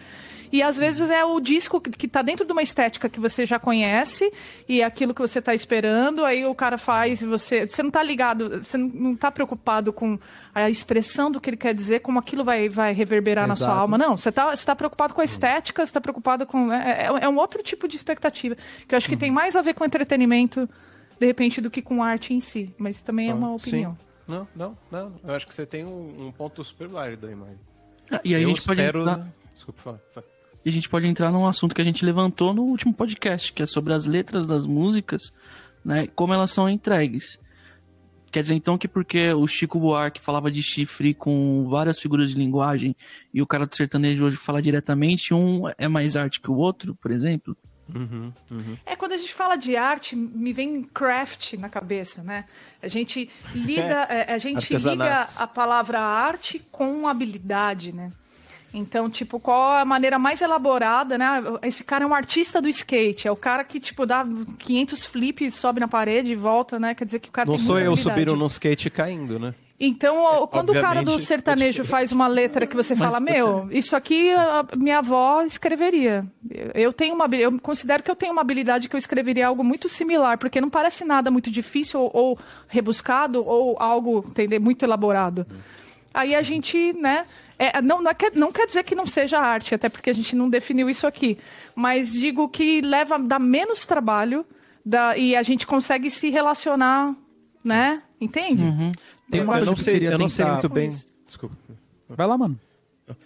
E às vezes é o disco que, que tá dentro de uma estética que você já conhece e é aquilo que você tá esperando, aí o cara faz e você. Você não tá ligado, você não, não tá preocupado com a expressão do que ele quer dizer, como aquilo vai, vai reverberar na sua Exato. alma. Não, você tá, você tá preocupado com a estética, você tá preocupado com. É, é- é um outro tipo de expectativa. Que eu acho que tem mais a ver com entretenimento, de repente, do que com arte em si. Mas também é uma Ah, opinião. Sim. Não, não, não. Eu acho que você tem um, um ponto super válido aí, Mari. Ah, E aí Eu a gente pode espero... entrar, Desculpa, fala. E a gente pode entrar num assunto que a gente levantou no último podcast, que é sobre as letras das músicas, né? Como elas são entregues. Quer dizer então que porque o Chico Buarque falava de chifre com várias figuras de linguagem e o cara do sertanejo hoje fala diretamente, um é mais arte que o outro, por exemplo? Uhum, uhum. É, quando a gente fala de arte, me vem craft na cabeça, né? A gente lida, é, a gente liga a palavra arte com habilidade, né? Então, tipo, qual a maneira mais elaborada, né? Esse cara é um artista do skate, é o cara que, tipo, dá 500 flips, sobe na parede e volta, né? Quer dizer que o cara Não tem sou muita eu subindo num skate caindo, né? Então, ó, quando o cara do é sertanejo faz uma letra que você fala, meu, isso aqui a minha avó escreveria. Eu tenho uma, eu considero que eu tenho uma habilidade que eu escreveria algo muito similar, porque não parece nada muito difícil ou, ou rebuscado ou algo, entender, muito elaborado. Aí a gente, né, é, não, não, quer, não quer dizer que não seja arte, até porque a gente não definiu isso aqui, mas digo que leva, dá menos trabalho dá, e a gente consegue se relacionar, né, entende? Tem uma eu não sei, eu não sei muito bem. Desculpa. Vai lá, mano.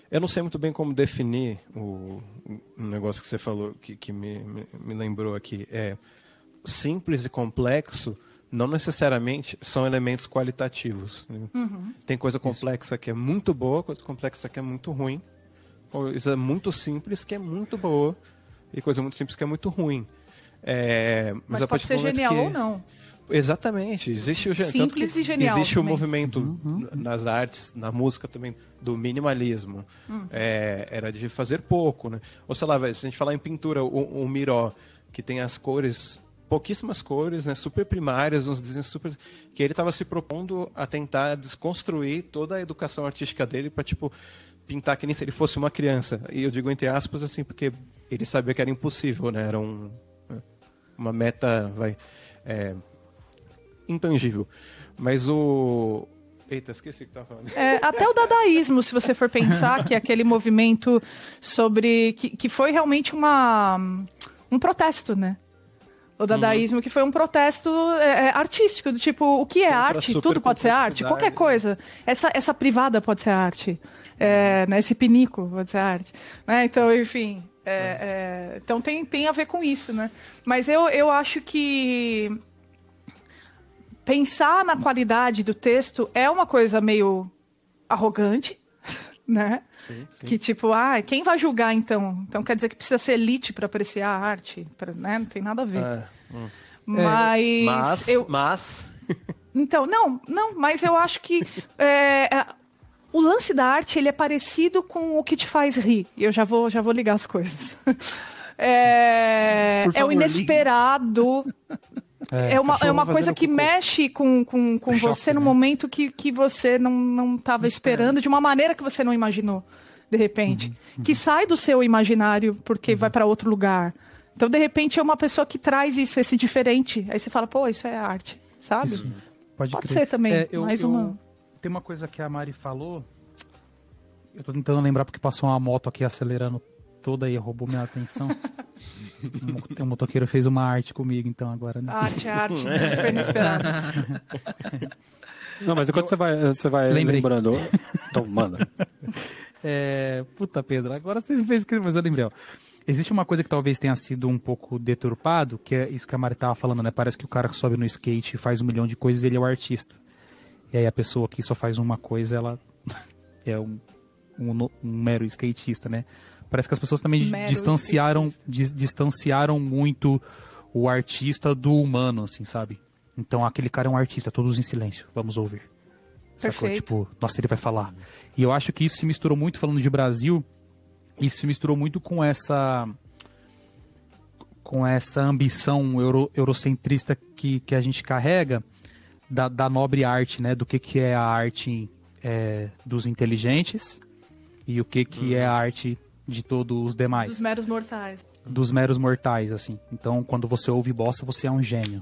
Eu não sei muito bem como definir o, o negócio que você falou, que, que me, me, me lembrou aqui. É simples e complexo não necessariamente são elementos qualitativos. né? Tem coisa complexa que é muito boa, coisa complexa que é muito ruim, coisa muito simples que é muito boa e coisa muito simples que é muito ruim. É, Mas a pode ser genial que- ou não. Exatamente. Existe o Simples que e genial Existe o também. movimento n- nas artes, na música também, do minimalismo. É, era de fazer pouco, né? Ou sei lá, se a gente falar em pintura, o, o Miró, que tem as cores, pouquíssimas cores, né? Super primárias, uns desenhos super... Que ele estava se propondo a tentar desconstruir toda a educação artística dele para tipo, pintar que nem se ele fosse uma criança. E eu digo entre aspas, assim, porque ele sabia que era impossível, né? Era um, uma meta, vai... é, intangível. Mas o. Eita, esqueci que tava falando. É, até o dadaísmo, se você for pensar, que é aquele movimento sobre. que, que foi realmente uma, um protesto, né? O dadaísmo que foi um protesto é, é, artístico, do tipo, o que é Contra arte? Tudo pode ser arte? Qualquer coisa. Essa, essa privada pode ser arte. É, né, esse pinico pode ser arte. Né? Então, enfim. é, é, então tem, tem a ver com isso, né? Mas eu, eu acho que pensar na qualidade do texto é uma coisa meio arrogante, né? Que tipo, ah, quem vai julgar então? Então quer dizer que precisa ser elite para apreciar a arte, pra, né? Não tem nada a ver. É, hum. Mas, Mas, eu, mas. então, não, não, mas eu acho que é, é, o lance da arte ele é parecido com o que te faz rir. E Eu já vou, já vou ligar as coisas. É, Por é favor, o inesperado. É, uma, é uma coisa que mexe com, com, com Choque, você no né? momento que, que você não, não estava esperando, de uma maneira que você não imaginou, de repente. Que sai do seu imaginário porque vai para outro lugar. Então, de repente, é uma pessoa que traz isso, esse diferente. Aí você fala, pô, isso é arte, sabe? Pode, Pode crer. ser também, É, eu- mais eu- uma. Tem uma coisa que a Mari falou. Eu tô tentando lembrar porque passou uma moto aqui acelerando toda e roubou minha atenção. um, mo- um motoqueiro fez uma arte comigo, então agora. Né? Arte, arte, né? foi inesperado. Não, mas enquanto você vai, você vai Lembrei. lembrando. Então, manda. É, puta, Pedro, agora você me fez escrever, mas eu lembrei. ó. Existe uma coisa que talvez tenha sido um pouco deturpado, que é isso que a Mari tava falando, né? Parece que o cara que sobe no skate e faz um milhão de coisas, ele é o artista. E aí a pessoa que só faz uma coisa, ela é um, um, um mero skatista, né? Parece que as pessoas também Mero distanciaram, dis- distanciaram muito o artista do humano, assim, sabe? Então aquele cara é um artista, todos em silêncio, vamos ouvir. Sacou? Tipo, nossa, ele vai falar. E eu acho que isso se misturou muito, falando de Brasil, isso se misturou muito com essa com essa ambição euro, eurocentrista que, que a gente carrega da, da nobre arte, né? Do que, que é a arte é, dos inteligentes e o que, que é a arte de todos os demais Dos meros mortais. dos meros mortais, assim. Então, quando você ouve bossa, você é um gênio.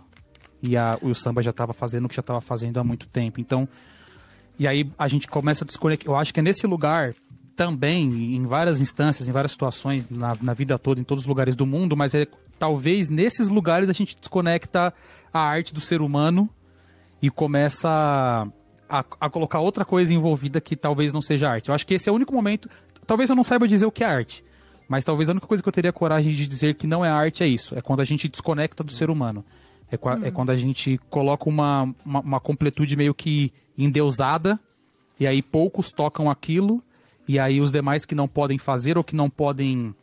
E a- o samba já estava fazendo o que já estava fazendo há muito tempo. Então, e aí a gente começa a desconectar. Eu acho que é nesse lugar também, em várias instâncias, em várias situações, na, na vida toda, em todos os lugares do mundo, mas é talvez nesses lugares a gente desconecta a arte do ser humano e começa a, a- a colocar outra coisa envolvida que talvez não seja arte. Eu acho que esse é o único momento. Talvez eu não saiba dizer o que é arte, mas talvez a única coisa que eu teria coragem de dizer que não é arte é isso. É quando a gente desconecta do ser humano. É, qua- é quando a gente coloca uma, uma, uma completude meio que endeusada, e aí poucos tocam aquilo, e aí os demais que não podem fazer ou que não podem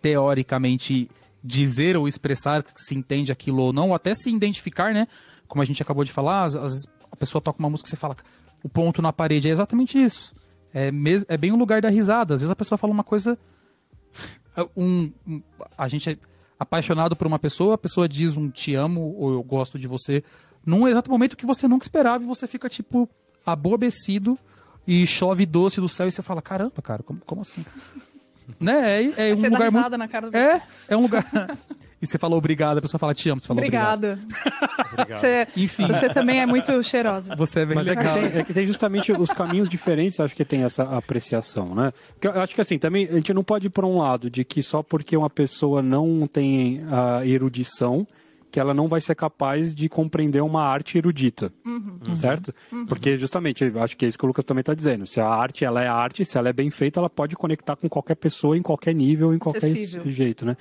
teoricamente dizer ou expressar que se entende aquilo ou não, ou até se identificar, né? Como a gente acabou de falar, às, às vezes a pessoa toca uma música e você fala o ponto na parede, é exatamente isso. É, mes é bem o lugar da risada. Às vezes a pessoa fala uma coisa. Um, um- a gente é apaixonado por uma pessoa, a pessoa diz um te amo ou eu gosto de você, num exato momento que você nunca esperava e você fica, tipo, abobecido e chove doce do céu e você fala: caramba, cara, como, como assim? né? É, é um Você dá lugar muito. risada na cara do É, é um lugar. e você falou obrigado, a pessoa fala te amo, você falou obrigado. Obrigada. Você, Enfim. você também é muito cheirosa. Você é bem Mas é que, legal. tem, é que tem justamente os caminhos diferentes, acho que tem essa apreciação, né? Porque eu acho que assim, também a gente não pode ir para um lado de que só porque uma pessoa não tem a erudição, que ela não vai ser capaz de compreender uma arte erudita, certo? Porque justamente, acho que é isso que o Lucas também está dizendo. Se a arte ela é arte, se ela é bem feita, ela pode conectar com qualquer pessoa em qualquer nível, em qualquer Acessível. jeito, né?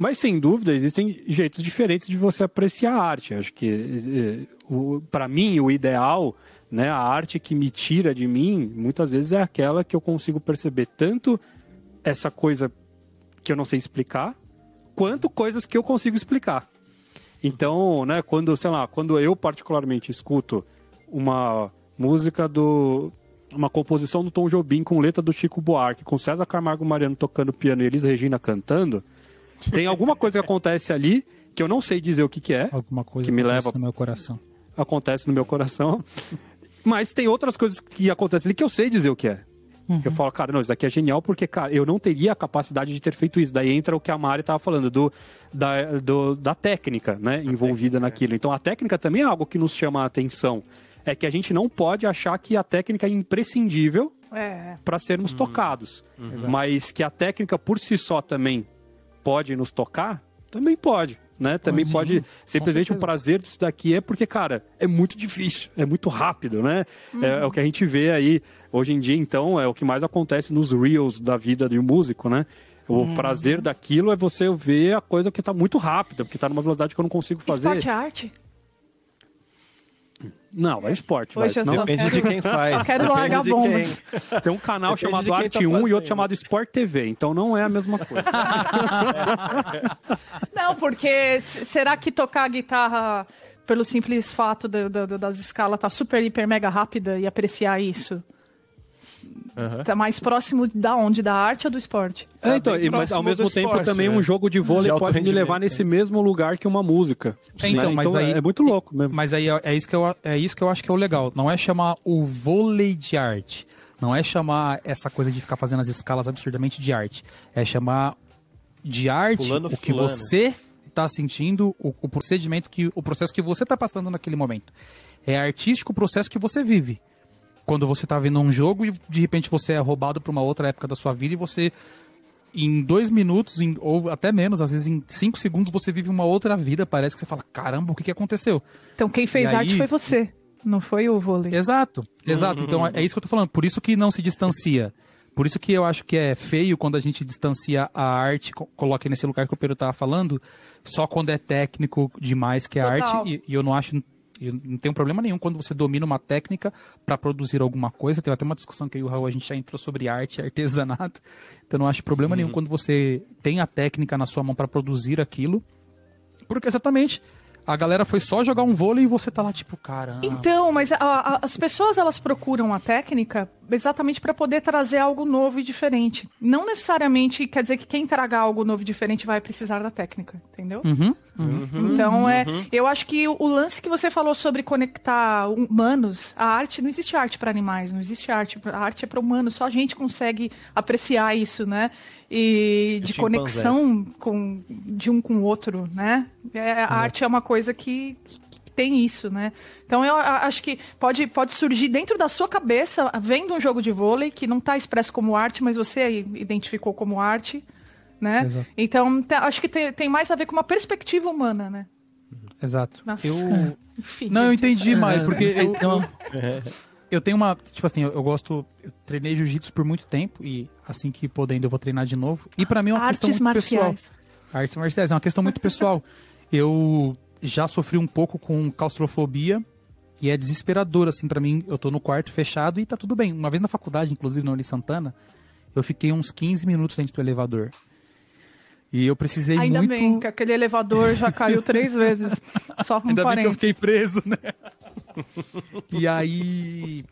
Mas sem dúvida existem jeitos diferentes de você apreciar a arte. Acho que para mim o ideal, né, a arte que me tira de mim, muitas vezes é aquela que eu consigo perceber tanto essa coisa que eu não sei explicar, quanto coisas que eu consigo explicar. Então, né, quando, sei lá, quando eu particularmente escuto uma música do uma composição do Tom Jobim com letra do Chico Buarque, com César Camargo Mariano tocando piano e Elis Regina cantando, tem alguma coisa que acontece ali que eu não sei dizer o que, que é, Alguma coisa que me acontece leva- no meu coração. acontece no meu coração. Mas tem outras coisas que acontecem ali que eu sei dizer o que é. Eu falo, cara, não, isso daqui é genial porque, cara, eu não teria a capacidade de ter feito isso. Daí entra o que a Mari estava falando, do, da, do- da técnica, né, envolvida naquilo. Então a técnica também é algo que nos chama a atenção. É que a gente não pode achar que a técnica é imprescindível É. para sermos tocados. Mas que a técnica por si só também pode nos tocar, também pode. Né? Também Sim, pode. Simplesmente o prazer disso daqui é porque, cara, é muito difícil, é muito rápido, né? É, é o que a gente vê aí hoje em dia, então, é o que mais acontece nos reels da vida de um músico, né? O prazer daquilo é você ver a coisa que tá muito rápida, porque tá numa velocidade que eu não consigo fazer. Esporte é arte? Não, é esporte. senão- só Depende quero- de quem faz. só quero Depende largar a de bomba. quem. Tem um canal Depende chamado de Arte tá 1 e outro chamado Sport TV, então não é a mesma coisa. Não, porque será que tocar guitarra pelo simples fato da- da- das escalas tá super, hiper, mega rápida e apreciar isso? Aham. Tá mais próximo da onde? Da arte ou do esporte? É, então, bem e- mas ao mesmo tempo esporte, também né? um jogo de vôlei De pode me levar nesse mesmo lugar que uma música. É, então, né? mas aí- é muito louco mesmo. Mas aí é isso, que eu, é isso que eu acho que é o legal. Não é chamar o vôlei de arte. Não é chamar essa coisa de ficar fazendo as escalas absurdamente de arte. É chamar de arte Fulano, o que fulano. você está sentindo, o, o procedimento, que o processo que você está passando naquele momento. É artístico o processo que você vive. Quando você está vendo um jogo e de repente você é roubado para uma outra época da sua vida e você em dois minutos, em- ou até menos, às vezes em cinco segundos, você vive uma outra vida. Parece que você fala, caramba, o que, que aconteceu? Então quem fez E arte aí- foi você. não foi o vôlei. Exato, exato. Então é isso que eu tô falando. Por isso que não se distancia. Por isso que eu acho que é feio quando a gente distancia a arte, co- coloca nesse lugar que o Pedro tava falando, só quando é técnico demais que é Total. arte. E, e eu não acho. Eu não tenho problema nenhum quando você domina uma técnica para produzir alguma coisa. Teve até uma discussão que eu e o Raul a gente já entrou sobre arte e artesanato. Então eu não acho problema nenhum quando você tem a técnica na sua mão para produzir aquilo. Porque exatamente a galera foi só jogar um vôlei e você tá lá tipo, caramba. Então, mas a- a- as pessoas elas procuram a técnica exatamente para poder trazer algo novo e diferente. Não necessariamente quer dizer que quem traga algo novo e diferente vai precisar da técnica, entendeu? Uhum. Então, é, eu acho que o, lance que você falou sobre conectar humanos, a arte, não existe arte para animais, não existe arte. A arte é para humanos, só a gente consegue apreciar isso, né? E de conexão com, de um com o outro, né? É, a arte é uma coisa que, que tem isso, né? Então eu acho que pode, pode surgir dentro da sua cabeça, vendo um jogo de vôlei que não está expresso como arte, mas você identificou como arte, né? Exato. Então acho que tem, tem mais a ver com uma perspectiva humana, né? Exato. Nossa. Eu. Enfim, Não, eu entendi É, mais, porque não sei, eu, então- eu tenho uma. Tipo assim, eu, eu gosto. Eu treinei jiu-jitsu por muito tempo e assim que podendo eu vou treinar de novo. E pra mim é uma questão Artes muito pessoal. marciais. Artes marciais é uma questão muito pessoal. Eu já sofri um pouco com claustrofobia e é desesperador, assim, pra mim. Eu tô no quarto fechado e tá tudo bem. Uma vez na faculdade, inclusive na Uni Santana, eu fiquei uns 15 minutos dentro do elevador. E eu precisei Ainda muito. bem que aquele elevador já caiu três vezes. Só um Ainda bem que eu parênteses. fiquei preso, né? e aí.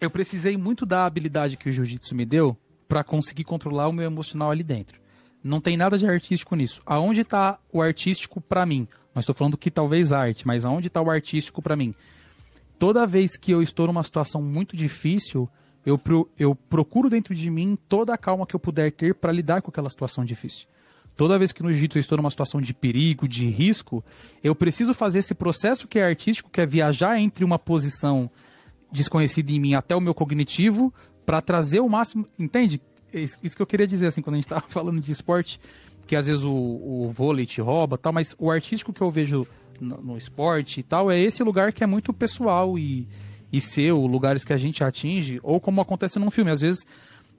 Eu precisei muito da habilidade que o jiu-jitsu me deu pra conseguir controlar o meu emocional ali dentro. Não tem nada de artístico nisso. Aonde tá o artístico pra mim? Não estou falando que talvez arte, mas aonde tá o artístico pra mim? Toda vez que eu estou numa situação muito difícil, eu, pro- eu procuro dentro de mim toda a calma que eu puder ter pra lidar com aquela situação difícil. Toda vez que no jiu-jitsu eu estou numa situação de perigo, de risco, eu preciso fazer esse processo que é artístico, que é viajar entre uma posição desconhecida em mim até o meu cognitivo, para trazer o máximo. Entende? É Isso que eu queria dizer, assim, quando a gente tava falando de esporte, que às vezes o, o vôlei te rouba tal, mas o artístico que eu vejo no, no esporte e tal é esse lugar que é muito pessoal e, e seu, lugares que a gente atinge, ou como acontece num filme. Às vezes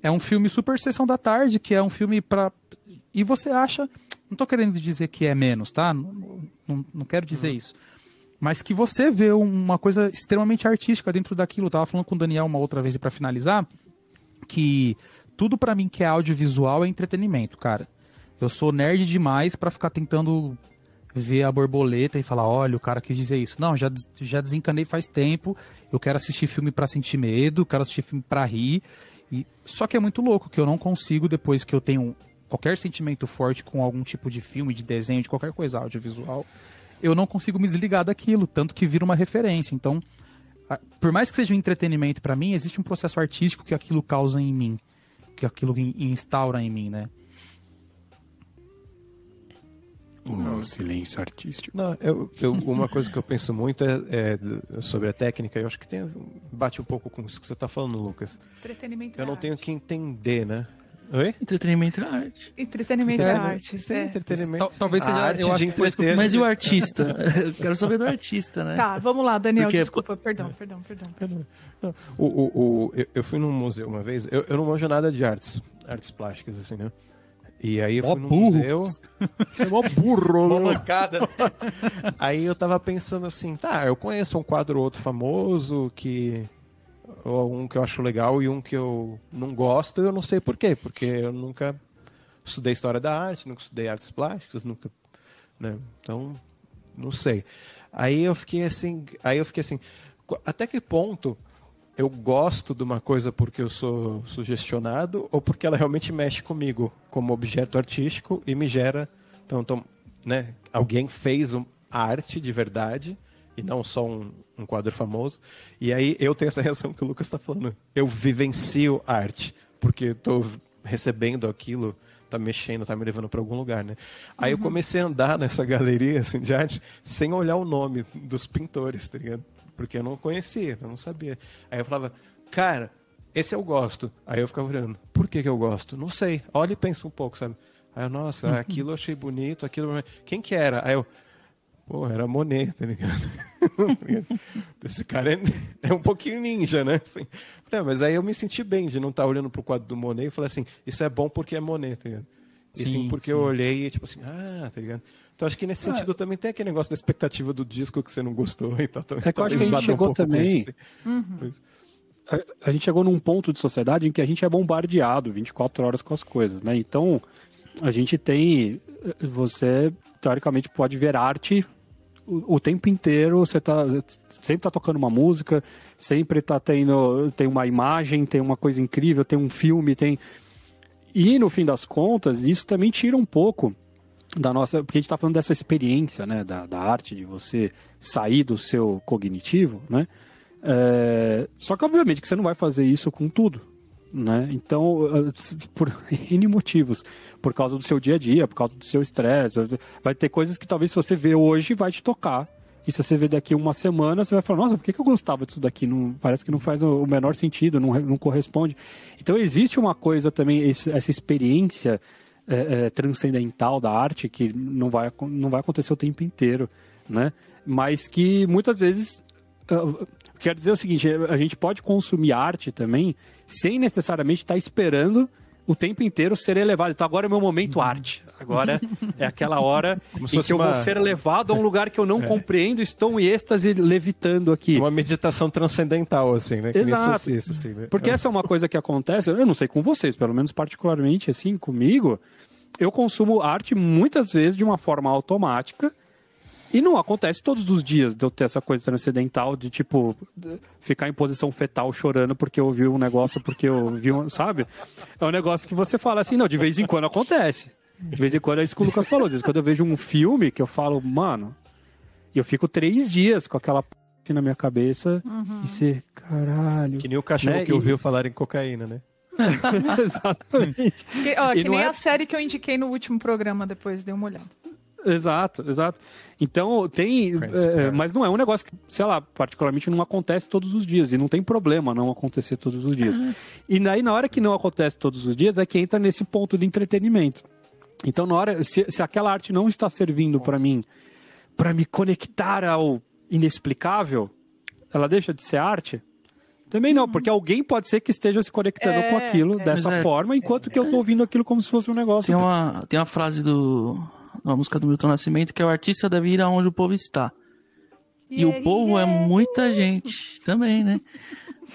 é um filme super sessão da tarde, que é um filme para E você acha. Não tô querendo dizer que é menos, tá? Não, não, não quero dizer isso. Mas que você vê uma coisa extremamente artística dentro daquilo. Eu tava falando com o Daniel uma outra vez e para finalizar, que tudo pra mim que é audiovisual é entretenimento, cara. Eu sou nerd demais pra ficar tentando ver a borboleta e falar, olha, o cara quis dizer isso. Não, já, já desencanei faz tempo. Eu quero assistir filme pra sentir medo, quero assistir filme pra rir. E só que é muito louco que eu não consigo depois que eu tenho qualquer sentimento forte com algum tipo de filme, de desenho, de qualquer coisa audiovisual, eu não consigo me desligar daquilo, tanto que vira uma referência. Então, por mais que seja um entretenimento pra mim, existe um processo artístico que aquilo causa em mim, que aquilo in- instaura em mim, né? O silêncio artístico. Não, eu, eu- uma coisa que eu penso muito é, é sobre a técnica, eu acho que tem, bate um pouco com isso que você está falando, Lucas. Entretenimento Eu é não arte. tenho que entender, né? Oi? Entretenimento é arte. Entretenimento é, arte. Sim, é. entretenimento. Tal- talvez A seja- arte eu acho que. Mas e o artista? Eu quero saber do artista, né? Tá, vamos lá, Daniel, Porque- desculpa, perdão, perdão, perdão. O, o, o- eu, eu fui num museu uma vez, eu, eu não manjo nada de artes, artes plásticas, assim, né? E aí eu Mó fui num burro. museu. É mó burro, né? bancada. Aí eu tava pensando assim, tá, eu conheço um quadro ou outro famoso que. Um que eu acho legal e um que eu não gosto, e eu não sei por quê, porque eu nunca estudei história da arte, nunca estudei artes plásticas, nunca. Né? Então, não sei. Aí eu fiquei assim. Aí eu fiquei assim, até que ponto eu gosto de uma coisa porque eu sou sugestionado ou porque ela realmente mexe comigo como objeto artístico e me gera. Então, então, né, alguém fez um, arte de verdade e não só um, um quadro famoso. E aí eu tenho essa reação que o Lucas está falando. Eu vivencio arte porque estou recebendo aquilo, tá mexendo, tá me levando para algum lugar, né? Aí eu comecei a andar nessa galeria assim, de arte sem olhar o nome dos pintores, tá ligado? Porque eu não conhecia, eu não sabia. Aí eu falava, cara, esse eu gosto. Aí eu ficava olhando, por que, que eu gosto? Não sei. Olha e pensa um pouco, sabe? Aí eu, nossa, aquilo eu achei bonito, aquilo. Quem que era? Aí eu, Porra, era Monet, tá ligado? Esse cara é, é, um pouquinho ninja, né? Assim, é, mas aí eu me senti bem de não estar tá olhando pro quadro do Monet e falar assim, isso é bom porque é Monet, tá ligado? E sim, sim porque sim. eu olhei e tipo assim, ah, tá ligado? Então acho que nesse é. sentido também tem aquele negócio da expectativa do disco que você não gostou e tal. É que eu acho que a gente chegou um também. Isso, assim. uhum. a, a, gente chegou num ponto de sociedade em que a gente é bombardeado 24 horas com as coisas, né? Então a gente tem. Você teoricamente pode ver arte o, o tempo inteiro, você tá, sempre tá tocando uma música, sempre tá tendo tem uma imagem, tem uma coisa incrível, tem um filme, tem. E no fim das contas, isso também tira um pouco da nossa. Porque a gente está falando dessa experiência, né? Da, da arte, de você sair do seu cognitivo, né? É, só que obviamente que você não vai fazer isso com tudo né? Então, por N motivos, por causa do seu dia a dia, por causa do seu estresse, vai ter coisas que talvez se você vê hoje vai te tocar. E se você vê daqui uma semana, você vai falar, nossa, por que, que eu gostava disso daqui? Não, parece que não faz o menor sentido, não, não corresponde. Então existe uma coisa também, esse, essa experiência é, é, transcendental da arte que não vai, não vai acontecer o tempo inteiro, né? Mas que muitas vezes quero dizer o seguinte, a gente pode consumir arte também sem necessariamente estar tá esperando o tempo inteiro ser elevado. Então agora é meu momento uhum. arte. Agora é aquela hora Como em que eu uma... vou ser levado a um lugar que eu não é. compreendo, estou em êxtase levitando aqui. Uma meditação transcendental, assim, né? Que Exato. assim, né? Porque essa é uma coisa que acontece, eu não sei com vocês, pelo menos particularmente assim, comigo, eu consumo arte muitas vezes de uma forma automática e não acontece todos os dias de eu ter essa coisa transcendental de, tipo, ficar em posição fetal chorando porque eu vi um negócio, porque eu vi um. Sabe? É um negócio que você fala assim, não, de vez em quando acontece. De vez em quando é isso que o Lucas falou. Às vezes quando eu vejo um filme que eu falo, mano, eu fico três dias com aquela p assim na minha cabeça uhum. e ser, caralho. Que nem o cachorro né? que ouviu e... falar em cocaína, né? Exatamente. Que, ó, que nem é... a série que eu indiquei no último programa, depois dei uma olhada. Exato, exato. Então tem. É, mas não é um negócio que, sei lá, particularmente não acontece todos os dias. E não tem problema não acontecer todos os dias. Uhum. E daí, na hora que não acontece todos os dias, é que entra nesse ponto de entretenimento. Então, na hora. Se, se aquela arte não está servindo para mim, para me conectar ao inexplicável, ela deixa de ser arte? Também não, porque alguém pode ser que esteja se conectando é, com aquilo é, dessa é, forma, enquanto que eu estou ouvindo aquilo como se fosse um negócio. Tem uma, tem uma frase do uma música do Milton Nascimento, que é o artista deve ir aonde o povo está. E yeah, o povo yeah. é muita gente também, né?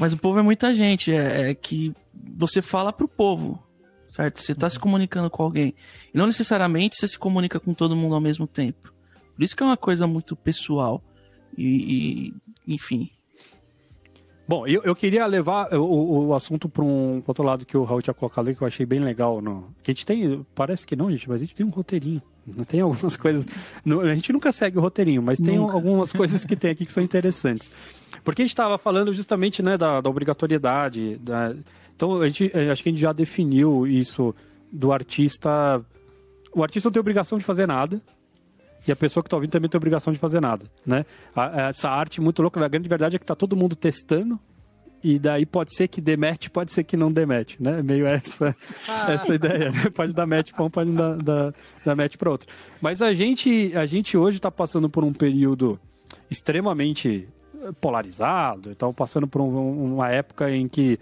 Mas o povo é muita gente, é, é que você fala pro povo, certo? Você está se comunicando com alguém. E não necessariamente você se comunica com todo mundo ao mesmo tempo. Por isso que é uma coisa muito pessoal. E, e enfim, Bom, eu, eu queria levar o, o assunto para um outro lado que o Raul tinha colocado que eu achei bem legal. No, que a gente tem, parece que não, gente, mas a gente tem um roteirinho. Tem algumas coisas. A gente nunca segue o roteirinho, mas tem nunca. algumas coisas que tem aqui que são interessantes. Porque a gente estava falando justamente né, da, da obrigatoriedade. Da, então, a gente, acho que a gente já definiu isso do artista. O artista não tem obrigação de fazer nada, e a pessoa que está ouvindo também tem obrigação de fazer nada, né? Essa arte muito louca, a grande verdade é que está todo mundo testando e daí pode ser que demete, pode ser que não demete, né? Meio essa, ah. essa ideia, né? Pode dar match para um, pode dar, dar, dar match para outro. Mas a gente, a gente hoje está passando por um período extremamente polarizado, estamos passando por um, uma época em que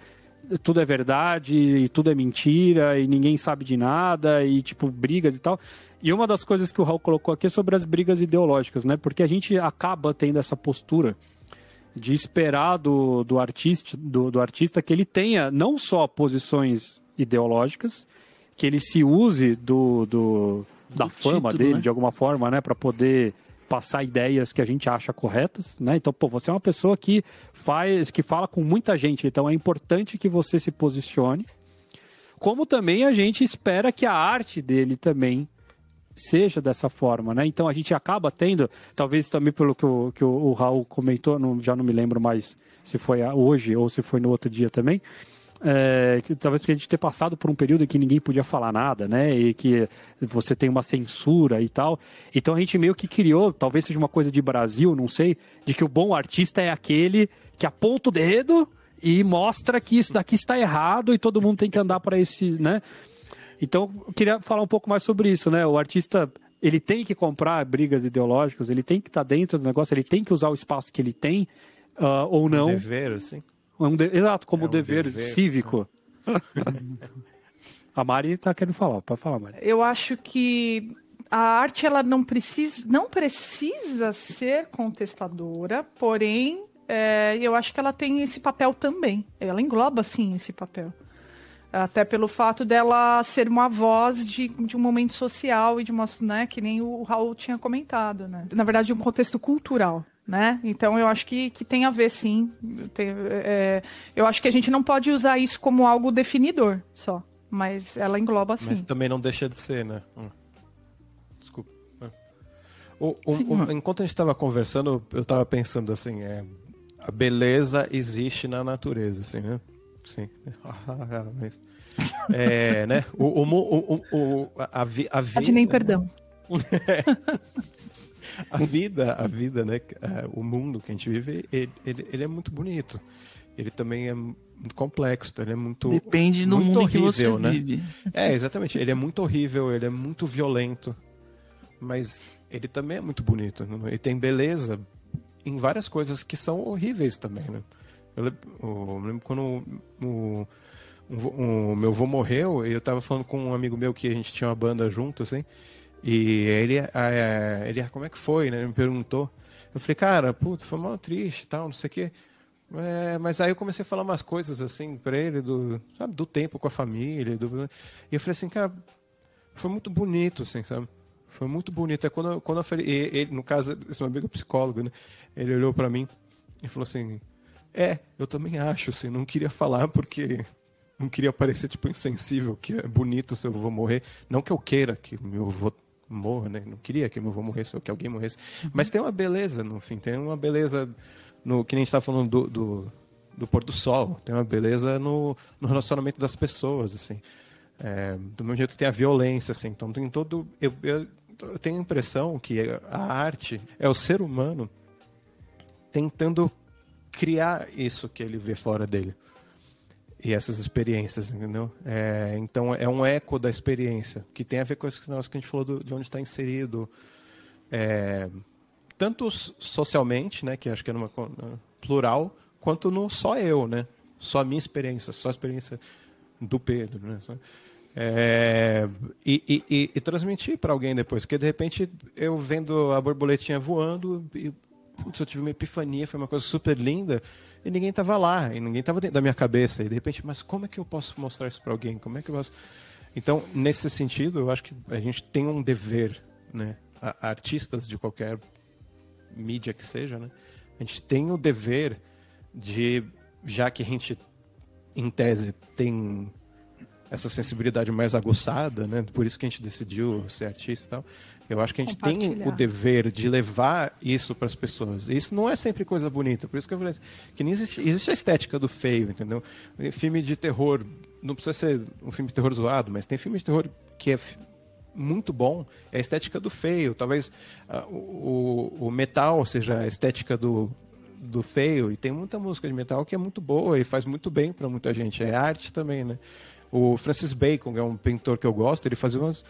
tudo é verdade e tudo é mentira e ninguém sabe de nada e tipo brigas e tal. E uma das coisas que o Raul colocou aqui é sobre as brigas ideológicas, né? Porque a gente acaba tendo essa postura de esperar do, do, artista, do, do artista que ele tenha não só posições ideológicas, que ele se use do, do da fama título, dele né? de alguma forma, né, para poder passar ideias que a gente acha corretas, né? Então, pô, você é uma pessoa que faz, que fala com muita gente, então é importante que você se posicione. Como também a gente espera que a arte dele também seja dessa forma, né? Então a gente acaba tendo, talvez também pelo que o, que o, o Raul comentou, não, já não me lembro mais se foi hoje ou se foi no outro dia também, é, que, talvez porque a gente ter passado por um período em que ninguém podia falar nada, né? E que você tem uma censura e tal. Então a gente meio que criou, talvez seja uma coisa de Brasil, não sei, de que o bom artista é aquele que aponta o dedo e mostra que isso daqui está errado e todo mundo tem que andar para esse, né? Então, eu queria falar um pouco mais sobre isso, né? O artista, ele tem que comprar brigas ideológicas, ele tem que estar tá dentro do negócio, ele tem que usar o espaço que ele tem, uh, ou não. Um dever, assim. Um de... Exato, como é um dever, dever, cívico. a Mari está querendo falar, pode falar, Mari. Eu acho que a arte ela não precisa, não precisa ser contestadora, porém, é, eu acho que ela tem esse papel também. Ela engloba, sim, esse papel. Até pelo fato dela ser uma voz de, de um momento social e de uma, né, que nem o Raul tinha comentado, né? Na verdade, um contexto cultural, né? Então eu acho que, que tem a ver sim. Tem, é, eu acho que a gente não pode usar isso como algo definidor só, mas ela engloba sim. Mas também não deixa de ser, né? Hum. Desculpa. É. O, o, sim, o, enquanto a gente estava conversando, eu estava pensando assim, é, a beleza existe na natureza, assim, né? Sim. é, né? O, o, o, o, a, vi, a vida. Nem perdão. a vida, a vida, né? É, o mundo que a gente vive, ele, ele, ele é muito bonito. Ele também é muito complexo, ele é muito. Depende do mundo horrível, que você né? vive. É, exatamente. Ele é muito horrível, ele é muito violento. Mas ele também é muito bonito. Né? Ele tem beleza em várias coisas que são horríveis também, né? Eu lembro, eu lembro quando o, o, o, meu avô morreu, eu tava falando com um amigo meu que a gente tinha uma banda junto, assim, e ele, ele como é que foi, né? Ele me perguntou. Eu falei, cara, puta, foi mal triste e tal, não sei o quê. É, mas aí eu comecei a falar umas coisas assim pra ele, do, sabe, do tempo com a família. Do, e eu falei assim, cara, foi muito bonito, assim, sabe? Foi muito bonito. É quando, quando eu falei, ele, no caso, esse meu amigo é psicólogo, né? Ele olhou para mim e falou assim: é, eu também acho, assim, não queria falar porque não queria parecer, tipo, insensível, que é bonito se eu vou morrer. Não que eu queira que meu avô morra, né? Não queria que meu avô morresse ou que alguém morresse. Uhum. Mas tem uma beleza, no fim, tem uma beleza no que nem a gente estava falando do, do, do, pôr do sol, tem uma beleza no, no relacionamento das pessoas, assim. É, do mesmo jeito tem a violência, assim. Então tem todo... Eu, eu, eu tenho a impressão que a arte é o ser humano tentando criar isso que ele vê fora dele e essas experiências, entendeu? É, então é um eco da experiência que tem a ver com isso que a gente falou do, de onde está inserido, é, tanto socialmente, né, que acho que é numa plural, quanto no só eu, né? Só a minha experiência, só a experiência do Pedro, né? É, e, e, e, transmitir para alguém depois, porque de repente eu vendo a borboletinha voando e putz, eu tive uma epifania, foi uma coisa super linda, e ninguém estava lá, e ninguém estava dentro da minha cabeça. E de repente, mas como é que eu posso mostrar isso para alguém? Como é que eu posso... Então, nesse sentido, eu acho que a gente tem um dever, né? A, artistas de qualquer mídia que seja, né? A gente tem o dever de, já que a gente, em tese, tem essa sensibilidade mais aguçada, né? Por isso que a gente decidiu ser artista e tal. Eu acho que a gente tem o dever de levar isso para as pessoas. E isso não é sempre coisa bonita. Por isso que eu falei assim, que nem existe, existe a estética do feio, entendeu? Filme de terror, não precisa ser um filme de terror zoado, mas tem filme de terror que é muito bom, é a estética do feio. Talvez uh, o, o metal seja a estética do, do feio. E tem muita música de metal que é muito boa e faz muito bem para muita gente. É arte também, né? O Francis Bacon, é um pintor que eu gosto, ele fazia umas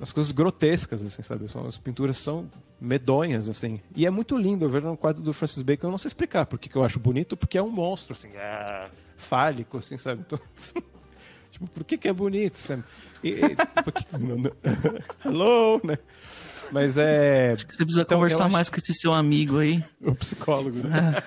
as coisas grotescas, assim, sabe? As pinturas são medonhas, assim. E é muito lindo ver no quadro do Francis Bacon. Eu não sei explicar porque que eu acho bonito, porque é um monstro, assim, é, fálico, assim, sabe? Então, assim, tipo, por que, que é bonito, sabe? E, e, porque, Hello, né? Mas é. Acho que você precisa então, conversar mais com esse seu amigo aí. O psicólogo, né?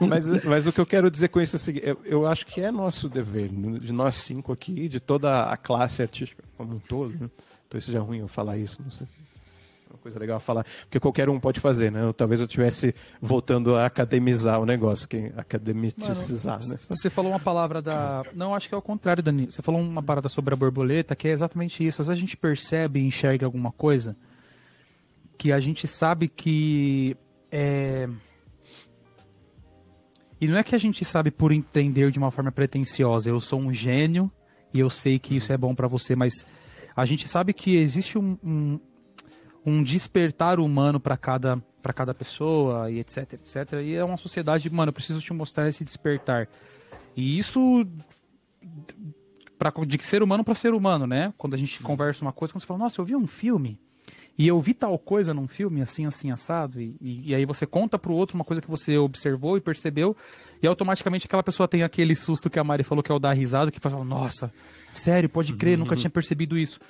É. mas, mas o que eu quero dizer com isso é o seguinte: eu, eu, acho que é nosso dever, de nós cinco aqui, de toda a classe artística como um todo, né? Talvez seja ruim eu falar isso, não sei. É uma coisa legal falar, porque qualquer um pode fazer, né? Talvez eu estivesse voltando a academizar o negócio, que academicizar, Mano, né? Você falou uma palavra da. Não, acho que é o contrário, Dani. Você falou uma parada sobre a borboleta, que é exatamente isso. Às vezes a gente percebe e enxerga alguma coisa que a gente sabe que é. E não é que a gente sabe por entender de uma forma pretensiosa. Eu sou um gênio e eu sei que isso é bom para você, mas a gente sabe que existe um, um, um despertar humano para cada, cada pessoa e etc, etc. E é uma sociedade, mano, eu preciso te mostrar esse despertar. E isso pra, de ser humano para ser humano, né? Quando a gente conversa uma coisa, quando você fala, nossa, eu vi um filme e eu vi tal coisa num filme, assim, assim, assado, e, e, e aí você conta pro outro uma coisa que você observou e percebeu, e automaticamente aquela pessoa tem aquele susto que a Mari falou que é o dar risada, que fala, nossa, sério, pode crer, nunca tinha percebido isso.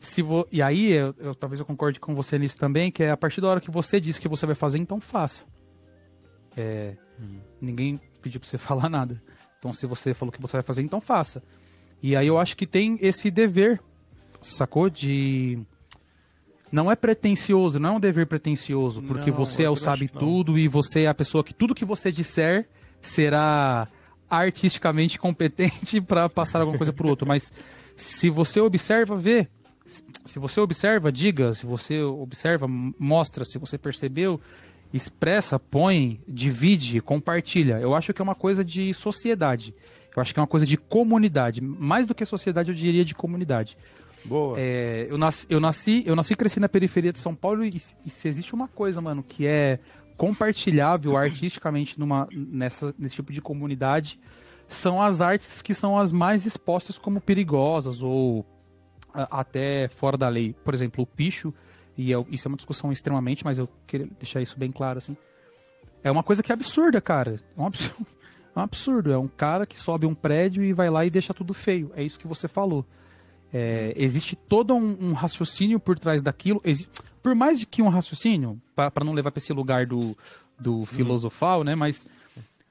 Se vo... E aí, eu, eu- talvez eu concorde com você nisso também, que é a partir da hora que você diz que você vai fazer, então faça. É, Ninguém pediu pra você falar nada. Então, se você falou que você vai fazer, então faça. E aí eu acho que tem esse dever, sacou? De. Não é pretencioso, não é um dever pretencioso, porque Não, você é o sabe tudo e você é a pessoa que tudo que você disser será artisticamente competente para passar alguma coisa pro outro. Mas se você observa, vê. Se- você observa, diga. Se você observa, mostra. Se você percebeu, expressa, põe, divide, compartilha. Eu acho que é uma coisa de sociedade. Eu acho que é uma coisa de comunidade. Mais do que sociedade, eu diria de comunidade. Boa. É, eu, nasci, eu nasci, eu nasci e cresci na periferia de São Paulo e, se- e se existe uma coisa, mano, que é compartilhável artisticamente numa, nessa, nesse tipo de comunidade, são as artes que são as mais expostas como perigosas ou a- até fora da lei. Por exemplo, o picho, e é- isso é uma discussão extremamente, mas eu queria deixar isso bem claro, assim. É uma coisa que é absurda, cara. É um absurdo. É um absurdo. É um cara que sobe um prédio e vai lá e deixa tudo feio. É isso que você falou. É, existe todo um, um raciocínio por trás daquilo. Exi- por mais de que um raciocínio, para não levar para esse lugar do, do filosofal, né? Mas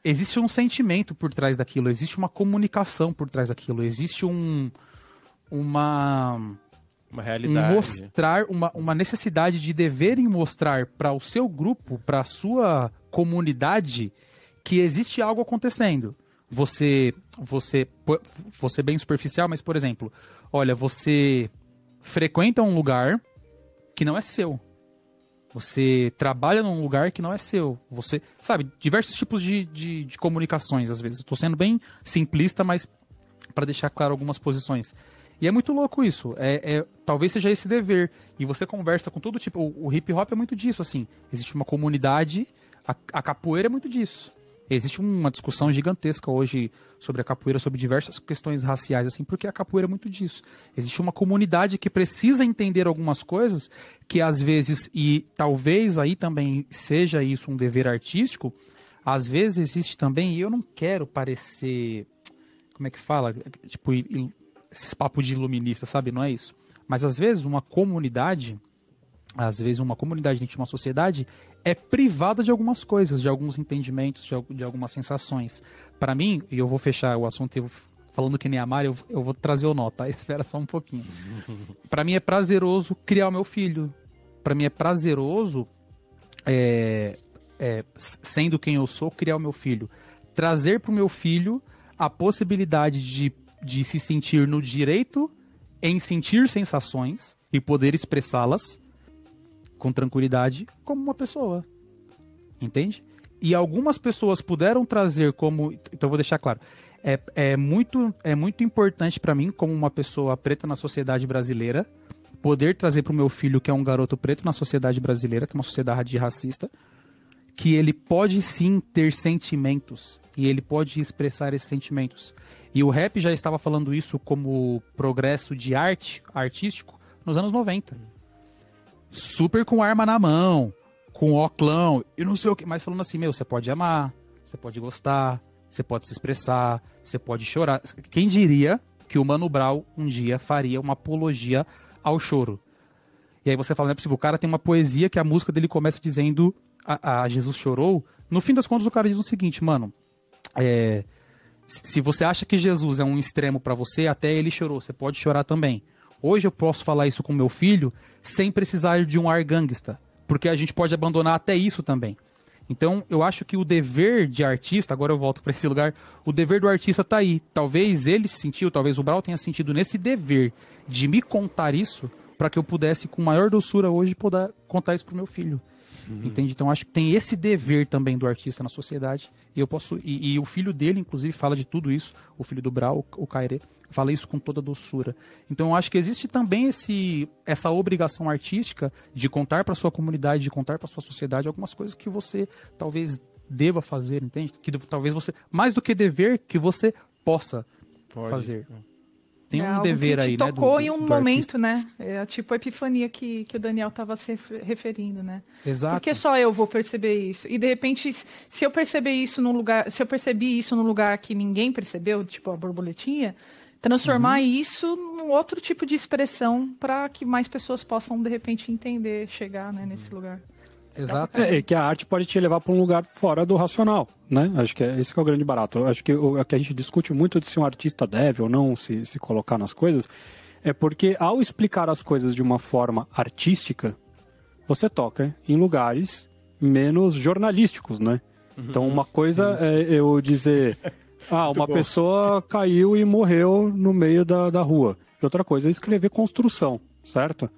existe um sentimento por trás daquilo, existe uma comunicação por trás daquilo, existe um uma Uma um realidade. mostrar uma, uma necessidade de deverem mostrar para o seu grupo, para a sua comunidade, que existe algo acontecendo. Você, você, você bem superficial, mas por exemplo, olha, você frequenta um lugar que não é seu. Você trabalha num lugar que não é seu. Você, sabe, diversos tipos de, de, de comunicações, às vezes. Estou sendo bem simplista, mas para deixar claro algumas posições. E é muito louco isso. É, é- talvez seja esse dever. E você conversa com todo tipo. O, o hip hop é muito disso, assim. Existe uma comunidade. A, a capoeira é muito disso. Existe uma discussão gigantesca hoje sobre a capoeira, sobre diversas questões raciais, assim, porque a capoeira é muito disso. Existe uma comunidade que precisa entender algumas coisas que às vezes, e talvez aí também seja isso um dever artístico, às vezes existe também, e eu não quero parecer como é que fala? Tipo, esses papos de iluminista, sabe? Não é isso. Mas às vezes uma comunidade, às vezes uma comunidade dentro de uma sociedade é privada de algumas coisas, de alguns entendimentos, de, de algumas sensações. Para mim, e eu vou fechar o assunto eu, falando que nem a Mari, eu, eu vou trazer o nó, tá? Espera só um pouquinho. Para mim é prazeroso criar o meu filho. Para mim é prazeroso é, é, sendo quem eu sou, criar o meu filho. Trazer para o meu filho a possibilidade de, de se sentir no direito em sentir sensações e poder expressá-las com tranquilidade como uma pessoa. Entende? E algumas pessoas puderam trazer como. Então, vou deixar claro. É, é, muito, é muito importante para mim, como uma pessoa preta na sociedade brasileira, poder trazer para o meu filho, que é um garoto preto na sociedade brasileira, que é uma sociedade racista, que ele pode sim ter sentimentos e ele pode expressar esses sentimentos. E o rap já estava falando isso como progresso de arte, artístico, nos anos 90. Super com arma na mão, com oclão e não sei o que, mas falando assim, meu, você pode amar, você pode gostar, você pode se expressar, você pode chorar. Quem diria que o Mano Brown um dia faria uma apologia ao choro? E aí você fala, não é possível, o cara tem uma poesia que a música dele começa dizendo a, a Jesus chorou. No fim das contas, o cara diz o seguinte, mano, é, se você acha que Jesus é um extremo pra você, até ele chorou, você pode chorar também. Hoje eu posso falar isso com meu filho sem precisar de um ar gangsta, porque a gente pode abandonar até isso também. Então, eu acho que o dever de artista, agora eu volto para esse lugar, o dever do artista tá aí. Talvez ele se sentiu, talvez o Brau tenha sentido nesse dever de me contar isso para que eu pudesse com maior doçura hoje poder contar isso pro meu filho. Entende? Então acho que tem esse dever também do artista na sociedade. E eu posso. E, e o filho dele, inclusive, fala de tudo isso. O filho do Brau, o Kaire, fala isso com toda doçura. Então eu acho que existe também esse, essa obrigação artística de contar para sua comunidade, de contar para sua sociedade algumas coisas que você talvez deva fazer, entende? Que talvez você. Mais do que dever, que você possa Pode. fazer. tem É um dever que te aí, né? do- tocou do- em um do momento, né? É tipo a epifania que, que o Daniel estava se ref- referindo, né? artista. Exato. Por que só eu vou perceber isso? E de repente, se eu perceber isso num lugar, se eu percebi isso num lugar que ninguém percebeu, tipo a borboletinha, transformar Uhum. isso num outro tipo de expressão para que mais pessoas possam de repente entender, chegar, né, nesse lugar. Exato. É, é que a arte pode te levar para um lugar fora do racional, né? Acho que é, esse que é o grande barato. Eu acho que o o que a gente discute muito de se um artista deve ou não se, se colocar nas coisas é porque ao explicar as coisas de uma forma artística, você toca em lugares menos jornalísticos, né? Então uma coisa é eu dizer, ah, uma bom. pessoa caiu e morreu no meio da, da rua. E outra coisa é escrever construção, certo?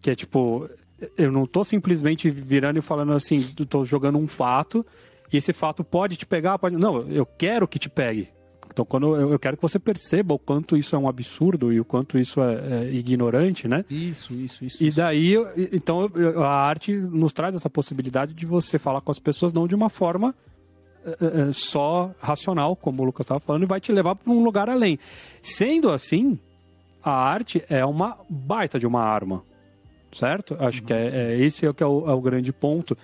Que é tipo, eu não tô simplesmente virando e falando assim, tô jogando um fato, e esse fato pode te pegar, pode. Não, eu quero que te pegue. Então, quando eu, eu quero que você perceba o quanto isso é um absurdo e o quanto isso é, é ignorante, né? Isso, isso, isso. E isso. daí, então, a arte nos traz essa possibilidade de você falar com as pessoas não de uma forma eh, eh, só racional, como o Lucas estava falando, e vai te levar para um lugar além. Sendo assim, a arte é uma baita de uma arma, certo? Acho que é, é esse é o que é o, é o grande ponto.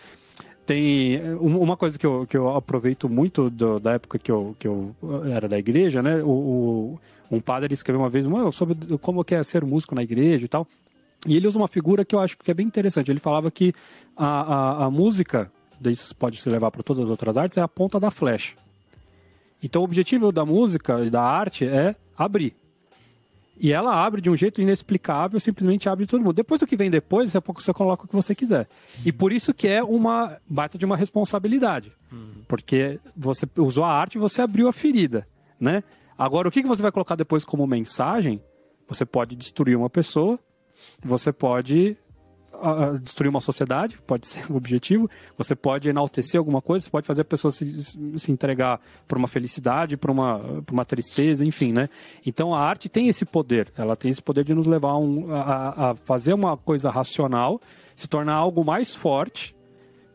Tem eh, um- uma coisa que eu, que eu aproveito muito do- da época que eu, que eu era da igreja, né? O, o- um padre escreveu uma vez sobre como que é ser músico na igreja e tal. E ele usa uma figura que eu acho que é bem interessante. Ele falava que a, a, a música, daí isso pode se levar para todas as outras artes, é a ponta da flecha. Então o objetivo da música e da arte é abrir. E ela abre de um jeito inexplicável, simplesmente abre todo mundo. Depois do que vem depois, daqui a pouco você coloca o que você quiser. E por isso que é uma baita de uma responsabilidade. Porque você usou a arte e você abriu a ferida, né? Agora, o que você vai colocar depois como mensagem? Você pode destruir uma pessoa, você pode destruir uma sociedade, pode ser o objetivo. Você pode enaltecer alguma coisa, você pode fazer a pessoa se, se entregar por uma felicidade, por uma, uma tristeza, enfim, né? Então a arte tem esse poder, ela tem esse poder de nos levar a um- a- a fazer uma coisa racional, se tornar algo mais forte,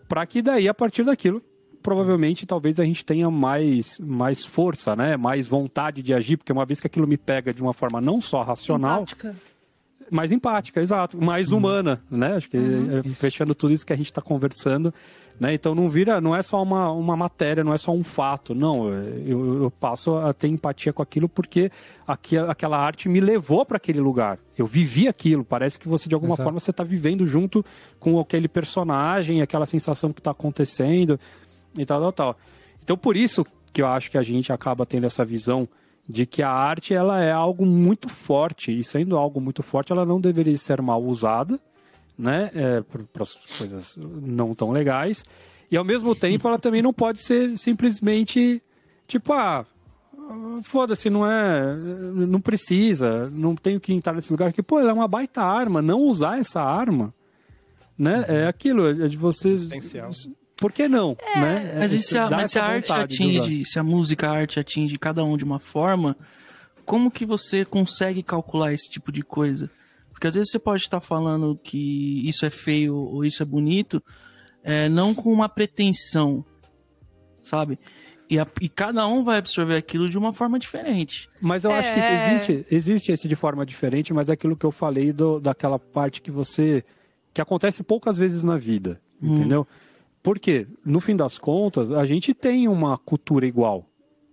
para que daí, a partir daquilo, provavelmente, talvez a gente tenha mais, mais força, né? Mais vontade de agir, porque uma vez que aquilo me pega de uma forma não só racional, Empática. Mais empática, exato, mais humana, né? Acho que é, fechando tudo isso que a gente está conversando, né? Então não vira, não é só uma, uma matéria, não é só um fato, não. Eu, eu passo a ter empatia com aquilo porque aqui, aquela arte me levou para aquele lugar. Eu vivi aquilo. Parece que você de alguma Exato. forma você está vivendo junto com aquele personagem, aquela sensação que está acontecendo e tal, tal, tal. Então por isso que eu acho que a gente acaba tendo essa visão de que a arte ela é algo muito forte e sendo algo muito forte ela não deveria ser mal usada né? É, para coisas não tão legais e ao mesmo tempo ela também não pode ser simplesmente tipo ah foda-se não é não precisa não tenho que entrar nesse lugar que pô ela é uma baita arma não usar essa arma né? É aquilo é de vocês Existencial. Por que não né Mas, É, se a, dá mas se a essa arte atinge, se a música, a arte atinge cada um de uma forma, como que você consegue calcular esse tipo de coisa? Porque às vezes você pode estar falando que isso é feio ou isso é bonito, é, não com uma pretensão, sabe? E, a- e cada um vai absorver aquilo de uma forma diferente. Mas eu acho que É. existe, existe esse de forma diferente, mas é aquilo que eu falei do, daquela parte que você. que acontece poucas vezes na vida, entendeu? Porque, no fim das contas, a gente tem uma cultura igual.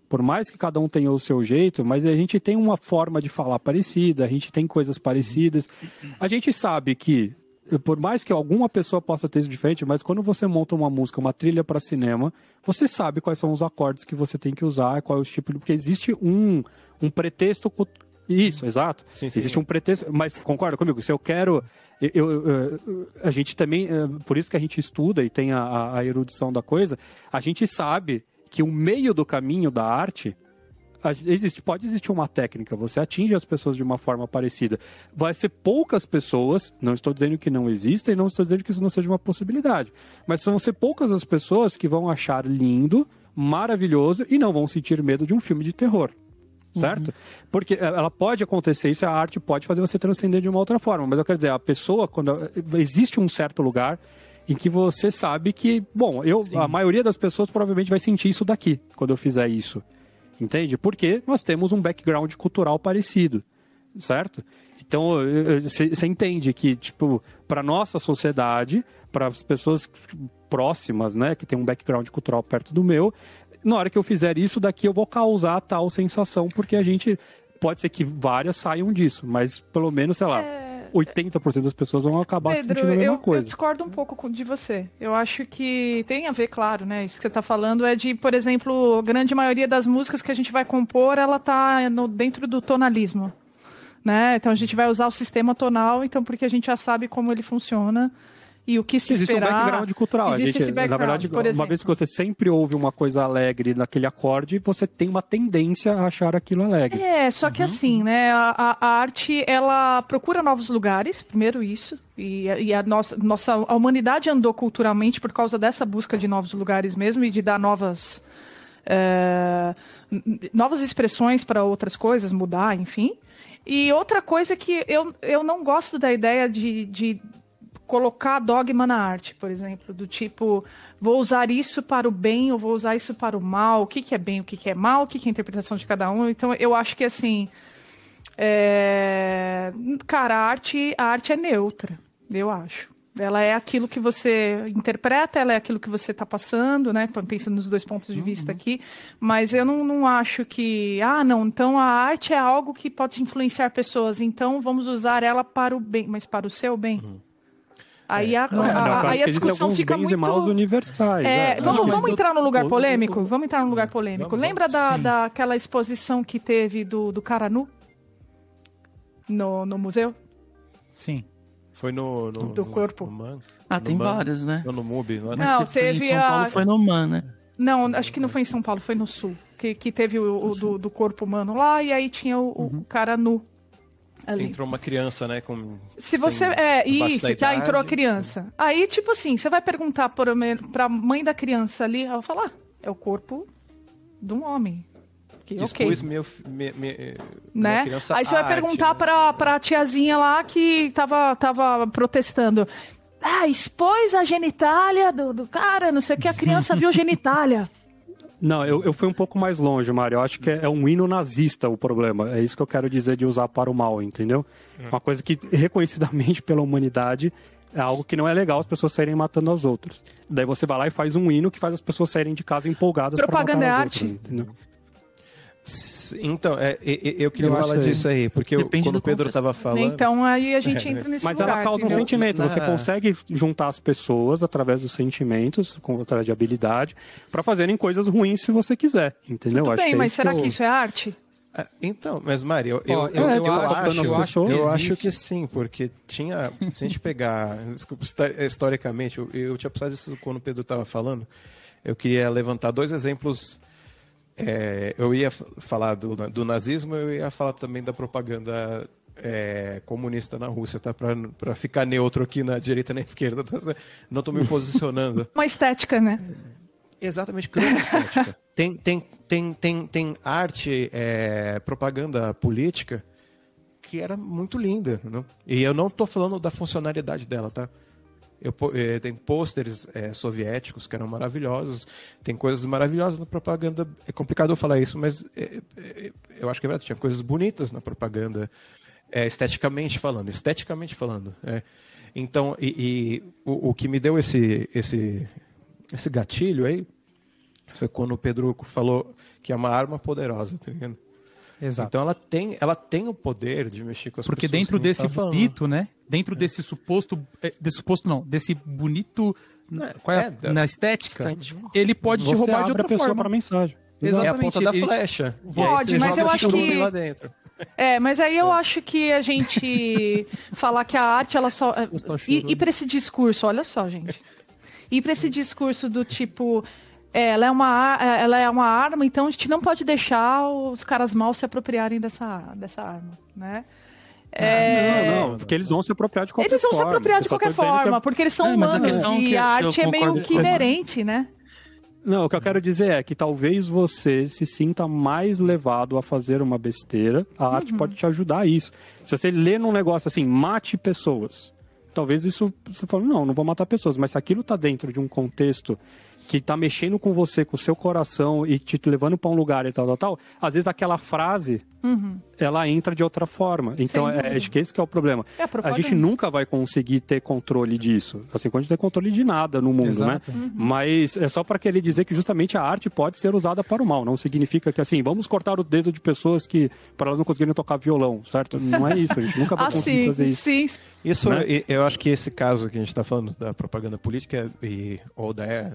Por mais que cada um tenha o seu jeito, mas a gente tem uma forma de falar parecida, a gente tem coisas parecidas. A gente sabe que, por mais que alguma pessoa possa ter isso diferente, mas quando você monta uma música, uma trilha para cinema, você sabe quais são os acordes que você tem que usar, qual é o tipo, porque existe um, um pretexto. Isso, exato. Sim, sim, existe sim. um pretexto, mas concorda comigo? Se eu quero. eu- eu- a gente também. eh, Por isso que a gente estuda e tem a- a, erudição da coisa, a gente sabe que o meio do caminho da arte existe, pode existir uma técnica, você atinge as pessoas de uma forma parecida. Vai ser poucas pessoas, não estou dizendo que não exista e não estou dizendo que isso não seja uma possibilidade, mas vão ser poucas as pessoas que vão achar lindo, maravilhoso e não vão sentir medo de um filme de terror. Certo? Porque eh, ela pode acontecer isso, a arte pode fazer você transcender de uma outra forma. Mas eu quero dizer, a pessoa, quando existe um certo lugar em que você sabe que, bom, eu, a maioria das pessoas provavelmente vai sentir isso daqui quando eu fizer isso. Entende? Porque nós temos um background cultural parecido. certo? Então, você entende que, tipo, para nossa sociedade, para as pessoas próximas, né, que tem um background cultural perto do meu, na hora que eu fizer isso daqui eu vou causar tal sensação, porque a gente pode ser que várias saiam disso, mas pelo menos, sei lá, É, 80% das pessoas vão acabar Pedro, sentindo a mesma eu, eu coisa. discordo um pouco de você. Eu acho que tem a ver, claro, né? Isso que você está falando é de, por exemplo, a grande maioria das músicas que a gente vai compor, ela tá no, dentro do tonalismo. Né? Então a gente vai usar o sistema tonal, então porque a gente já sabe como ele funciona e o que se Existe um esperar. background cultural. Existe gente, esse na background, verdade, por uma exemplo. vez que você sempre ouve uma coisa alegre naquele acorde, você tem uma tendência a achar aquilo alegre. É, só que assim, né, a, a- arte, ela procura novos lugares, primeiro isso, e, e a nossa, nossa a humanidade andou culturalmente por causa dessa busca de novos lugares mesmo e de dar novas, é, novas expressões para outras coisas, mudar, enfim. E outra coisa que eu, eu não gosto da ideia de, de colocar dogma na arte, por exemplo, do tipo, vou usar isso para o bem ou vou usar isso para o mal, o que, que é bem, o que, que é mal, o que, que é a interpretação de cada um. Então, eu acho que, assim, é... cara, a arte, a arte é neutra, eu acho. Ela é aquilo que você interpreta, ela é aquilo que você está passando, né? Pensando nos dois pontos de vista aqui. Mas eu não, não acho que. Ah, não, então a arte é algo que pode influenciar pessoas, então vamos usar ela para o bem, mas para o seu bem. Aí a, Não, a- não, aí a discussão alguns fica bens muito. e maus universais. É, é. vamos, vamos eu- entrar num lugar polêmico? Vamos entrar num lugar polêmico. Vamos, Lembra da, sim. daquela exposição que teve do, do cara nu? No, no museu? Sim. Foi no. no Do no- corpo. no Man? Ah, No tem Man? várias, né? Não, no MUBI. Não, é? Não, foi teve em São a- Paulo foi no Man, né? Não, acho que não foi em São Paulo, foi no Sul. Que, que teve o, o do, do corpo humano lá e aí tinha o, o cara nu. Ali. Entrou uma criança, né? Com, Se você. sem- É, isso, que ah, entrou a criança. Aí, tipo assim, você vai perguntar por, pra mãe da criança ali, ela vai falar, ah, é o corpo de um homem. Que, ok. Expus meu, me- me- né? criança Aí você vai arte, perguntar né? pra, pra tiazinha lá que tava, tava protestando. Ah, expôs a genitália do, do cara, não sei o que, a criança viu genitália. Não, eu, eu fui um pouco mais longe, Mário. Eu acho que é, é um hino nazista o problema. É isso que eu quero dizer de usar para o mal, entendeu? Uma coisa que, reconhecidamente pela humanidade, é algo que não é legal as pessoas saírem matando as outras. Daí você vai lá e faz um hino que faz as pessoas saírem de casa empolgadas pra Propaganda matar é as arte? outras, entendeu? Então, é, e- eu queria Eu falar acho disso aí, porque eu- quando do o Pedro estava falando. Então aí a gente entra nesse Mas lugar. ela causa um sentimento. Você Ah. consegue juntar as pessoas através dos sentimentos, com, através de habilidade, pra fazerem coisas ruins se você quiser, entendeu? Tudo Acho bem, que é mas será eu- que isso é arte? Então, mas Mari, eu, eu, eu, eu- eu eu acho- acho, eu acho acho, que sim, porque tinha, se a gente pegar, desculpa, historicamente, eu, eu tinha pensado isso quando o Pedro estava falando, eu queria levantar dois exemplos, é, eu ia falar do, do nazismo, eu ia falar também da propaganda é, comunista na Rússia, tá? Para ficar neutro aqui na direita e na esquerda, tá? não estou me posicionando. Uma estética, né? Exatamente, criou uma estética. tem, tem, tem, tem, tem arte, é, propaganda política que era muito linda. Não? E eu não estou falando da funcionalidade dela, tá? Eu, eh, tem pôsteres eh, soviéticos que eram maravilhosos, tem coisas maravilhosas na propaganda. É complicado eu falar isso, mas eh, eh, eu acho que é verdade. Tinha coisas bonitas na propaganda, esteticamente falando. Esteticamente falando. é. Então, e, e o, o que me deu esse, esse, esse gatilho aí foi quando o Pedro falou que é uma arma poderosa, tá ligado? Exato. Então ela tem, ela tem o poder de mexer com as Porque pessoas. dentro que a gente desse tá bonito, né? Dentro desse suposto. é, Desse suposto não, desse bonito. Qual é, a- é, na estética, Estético. ele pode te Você roubar de a outra pessoa forma. para mensagem. É a Exatamente, ponta da flecha. Pode, mas eu acho que- lá dentro. É, mas aí eu acho que a gente falar que a arte, ela só. E, e pra esse discurso, olha só, gente. E pra esse discurso do tipo. É, ela, é uma, ar- ela é uma arma, então a gente não pode deixar os caras maus se apropriarem dessa, dessa arma, né? É, Não, não, porque eles vão se apropriar de qualquer eles vão forma. se apropriar de qualquer forma, é- porque eles são É, a humanos e que- a que eu arte é meio que inerente, né? Não, o que eu quero dizer é que talvez você se sinta mais levado a fazer uma besteira. A Uhum. arte pode te ajudar a isso. Se você lê num negócio assim, mate pessoas. Talvez isso você fale, não, não vou matar pessoas. Mas se aquilo tá dentro de um contexto que tá mexendo com você, com o seu coração e te levando para um lugar e tal, tal, tal, às vezes aquela frase ela entra de outra forma. Então, é, dúvida. acho que esse que é o problema. É a a gente nunca vai conseguir ter controle disso. Assim, quando a gente tem controle de nada no mundo, Exato. né? Mas é só para querer dizer que justamente a arte pode ser usada para o mal. Não significa que, assim, vamos cortar o dedo de pessoas que, para elas não conseguirem tocar violão, certo? Não é isso. A gente nunca vai Ah, conseguir sim, fazer isso. sim. Isso, Né? eu acho que esse caso que a gente está falando da propaganda política e, ou da é,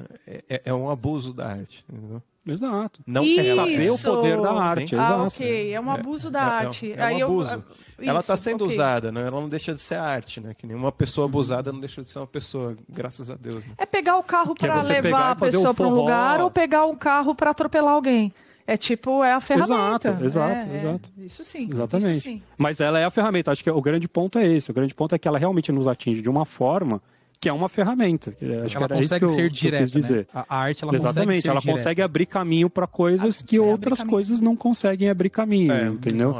é, é um abuso da arte. entendeu? Exato. Não é saber o poder da arte. Ah, exato. ok. É um abuso da É- é- arte. É, um Aí eu- abuso. ela está sendo ok. usada, né? ela não deixa de ser arte, né? Que nenhuma pessoa abusada não deixa de ser uma pessoa, graças a Deus. Né? É pegar o carro é pegar levar a pessoa o pra um lugar ou pegar um carro pra atropelar alguém. É tipo, é a ferramenta. Exato, exato, É, é. exato. Isso sim. Exatamente. Isso sim. Mas ela é a ferramenta. Acho que o grande ponto é esse. O grande ponto é que ela realmente nos atinge de uma forma que é uma ferramenta. Acho ela que consegue que eu, ser que direta, quis dizer. né? A arte, ela consegue Exatamente, ser ela direta. consegue abrir caminho para coisas que consegue outras coisas não conseguem abrir caminho, É, entendeu?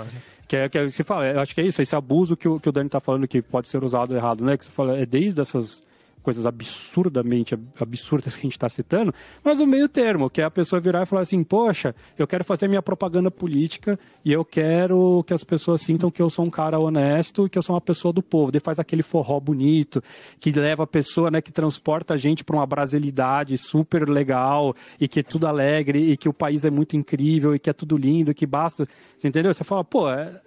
Que é, que é, você fala, eu acho que é isso, esse abuso que o, que o Dani tá falando que pode ser usado errado, né? Que você fala, é desde essas coisas absurdamente ab- absurdas que a gente está citando, mas o meio termo, que é a pessoa virar e falar assim, poxa, eu quero fazer minha propaganda política e eu quero que as pessoas sintam que eu sou um cara honesto e que eu sou uma pessoa do povo. Daí faz aquele forró bonito, que leva a pessoa, né, que transporta a gente para uma brasilidade super legal e que é tudo alegre e que o país é muito incrível e que é tudo lindo, que basta, você entendeu? Você fala, pô, é,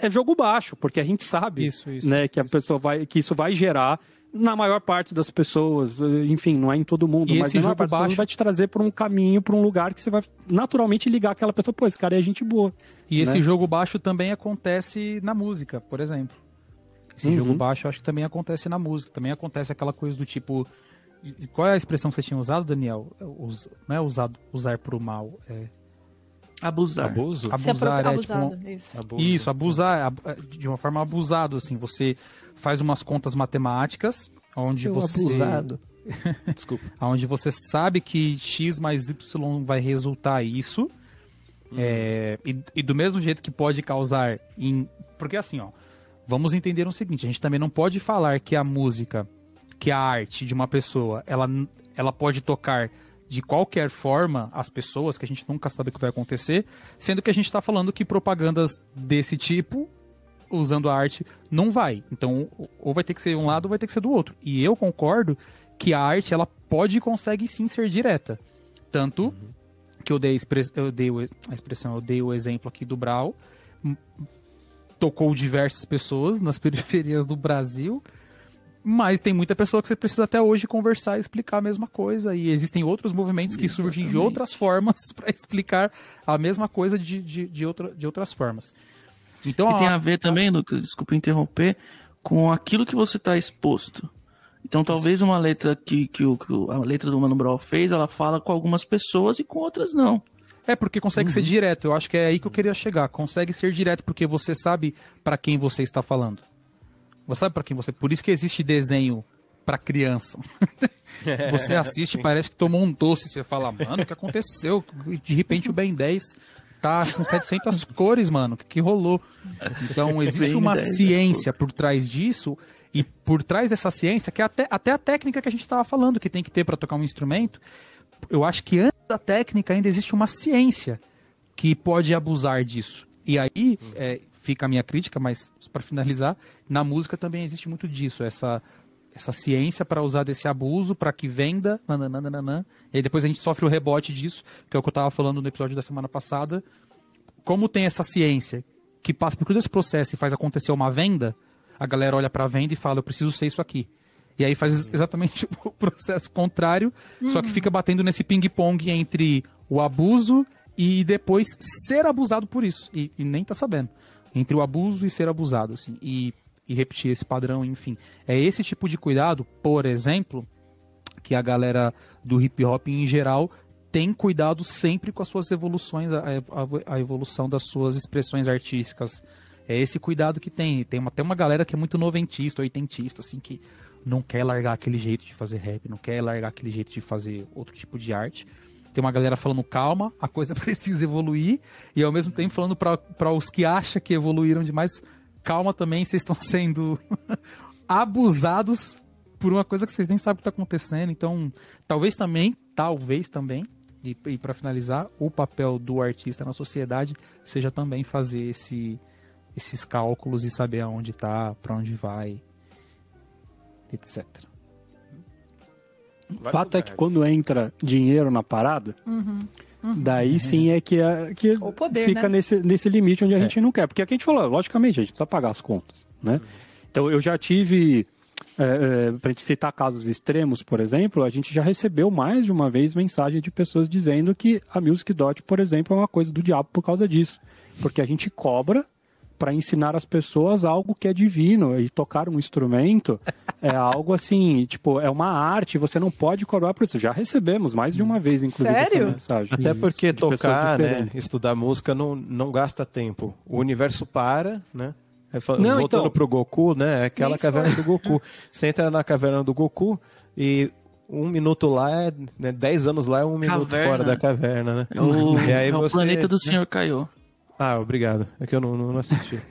é jogo baixo, porque a gente sabe Isso, isso, né, isso, que a pessoa vai, que isso vai gerar na maior parte das pessoas, eh, enfim, não é em todo mundo, E mas esse na maior jogo parte baixo- vai te trazer para um caminho, para um lugar que você vai naturalmente ligar aquela pessoa, pô, esse cara é gente boa. E esse né? jogo baixo também acontece na música, por exemplo. Esse Uhum. jogo baixo eu acho que também acontece na música. Também acontece aquela coisa do tipo. Qual é a expressão que você tinha usado, Daniel? Us- não é usado, usar pro mal. É Abusar. Abuso? Abusar, é tipo. abusado, isso. Abuso. Isso, abusar ab- de uma forma abusada, assim. Você faz umas contas matemáticas, onde Seu você. abusado. Desculpa. onde você sabe que x mais y vai resultar isso. É, e, e do mesmo jeito que pode causar em. Porque assim, ó. Vamos entender o seguinte: a gente também não pode falar que a música, que a arte de uma pessoa, ela, ela pode tocar de qualquer forma as pessoas, que a gente nunca sabe o que vai acontecer, sendo que a gente está falando que propagandas desse tipo, usando a arte, não vai. Então, ou vai ter que ser um lado ou vai ter que ser do outro. E eu concordo que a arte, ela pode e consegue sim ser direta. Tanto que eu dei, eu dei a expressão, eu dei o exemplo aqui do Brau, tocou diversas pessoas nas periferias do Brasil, mas tem muita pessoa que você precisa até hoje conversar e explicar a mesma coisa. E existem outros movimentos que surgem de outras formas para explicar a mesma coisa de, de, de, outra, de outras formas. Então, E tem a- a ver também, Lucas, desculpa interromper, com aquilo que você está exposto. Então, talvez uma letra que, que, o, que a letra do Mano Brown fez, ela fala com algumas pessoas e com outras não. É porque consegue ser direto. Eu acho que é aí que eu queria chegar. Consegue ser direto porque você sabe para quem você está falando. Você sabe para quem você. Por isso que existe desenho para criança. você assiste, parece que tomou um doce. Você fala, mano, o que aconteceu? De repente o Ben 10 tá com 700 cores, mano. O que, que rolou? Então existe uma 10 é ciência por trás disso. E por trás dessa ciência, que é até, até a técnica que a gente estava falando que tem que ter para tocar um instrumento, eu acho que antes da técnica ainda existe uma ciência que pode abusar disso. E aí é, fica a minha crítica, mas para finalizar, na música também existe muito disso, essa essa ciência para usar desse abuso para que venda, nananana, e aí depois a gente sofre o rebote disso, que é o que eu estava falando no episódio da semana passada. Como tem essa ciência que passa por todo esse processo e faz acontecer uma venda, a galera olha para a venda e fala, eu preciso ser isso aqui. E aí faz exatamente o processo contrário, só que fica batendo nesse ping-pong entre o abuso e depois ser abusado por isso. E, e nem tá sabendo. Entre o abuso e ser abusado, assim. E, e repetir esse padrão, enfim. É esse tipo de cuidado, por exemplo, que a galera do hip hop em geral tem cuidado sempre com as suas evoluções, a, a- a evolução das suas expressões artísticas. É esse cuidado que tem. Tem uma, tem uma galera que é muito noventista, oitentista, assim, que não quer largar aquele jeito de fazer rap, não quer largar aquele jeito de fazer outro tipo de arte. Tem uma galera falando, calma, a coisa precisa evoluir, e ao mesmo tempo falando para os que acham que evoluíram demais, calma também, vocês estão sendo abusados por uma coisa que vocês nem sabem o que está acontecendo. Então, talvez também talvez também, e, e para finalizar, o papel do artista na sociedade seja também fazer esse, esses cálculos e saber aonde está, para onde vai, etc. O fato é que quando entra dinheiro na parada, daí sim é que, é, que O poder, fica né? nesse, nesse limite onde a É. gente não quer. Porque é o que a gente falou, logicamente, a gente precisa pagar as contas, né? Então eu já tive, é, é, pra gente citar casos extremos, por exemplo, a gente já recebeu mais de uma vez mensagem de pessoas dizendo que a Music Dot, por exemplo, é uma coisa do diabo por causa disso. Porque a gente cobra para ensinar as pessoas algo que é divino e tocar um instrumento é algo assim, tipo, é uma arte, você não pode cobrar por isso. Já recebemos mais de uma vez, inclusive, Sério? essa mensagem. Até Isso, porque tocar, né, estudar música não, não gasta tempo. O universo para, né? É, Não, voltando então- pro Goku, né? É aquela Isso. caverna do Goku. Você entra na caverna do Goku e um minuto lá é. Né, dez anos lá é um minuto Caverna. fora da caverna, né? É o, E aí é o você- planeta do Senhor Kaiô. Ah, obrigado. É que eu não, não assisti.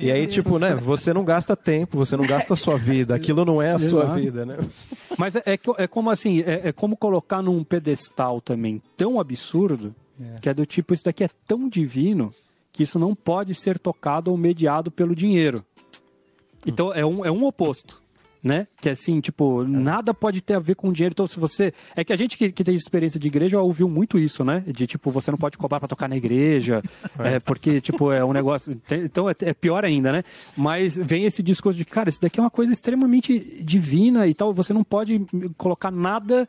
E aí, tipo, né? Você não gasta tempo, você não gasta a sua vida. Aquilo não é a sua Exato. vida, né? Mas é, é, é como assim, é, é como colocar num pedestal também tão absurdo, É. que é do tipo, isso daqui é tão divino que isso não pode ser tocado ou mediado pelo dinheiro. Então é um, é um oposto. Né? Que é assim, tipo, nada pode ter a ver com dinheiro. Então, se você. É que a gente que, que tem experiência de igreja ouviu muito isso, né? De tipo, você não pode cobrar pra tocar na igreja, é, porque, tipo, é um negócio. Então é, é pior ainda, né? Mas vem esse discurso de, cara, isso daqui é uma coisa extremamente divina e tal, você não pode colocar nada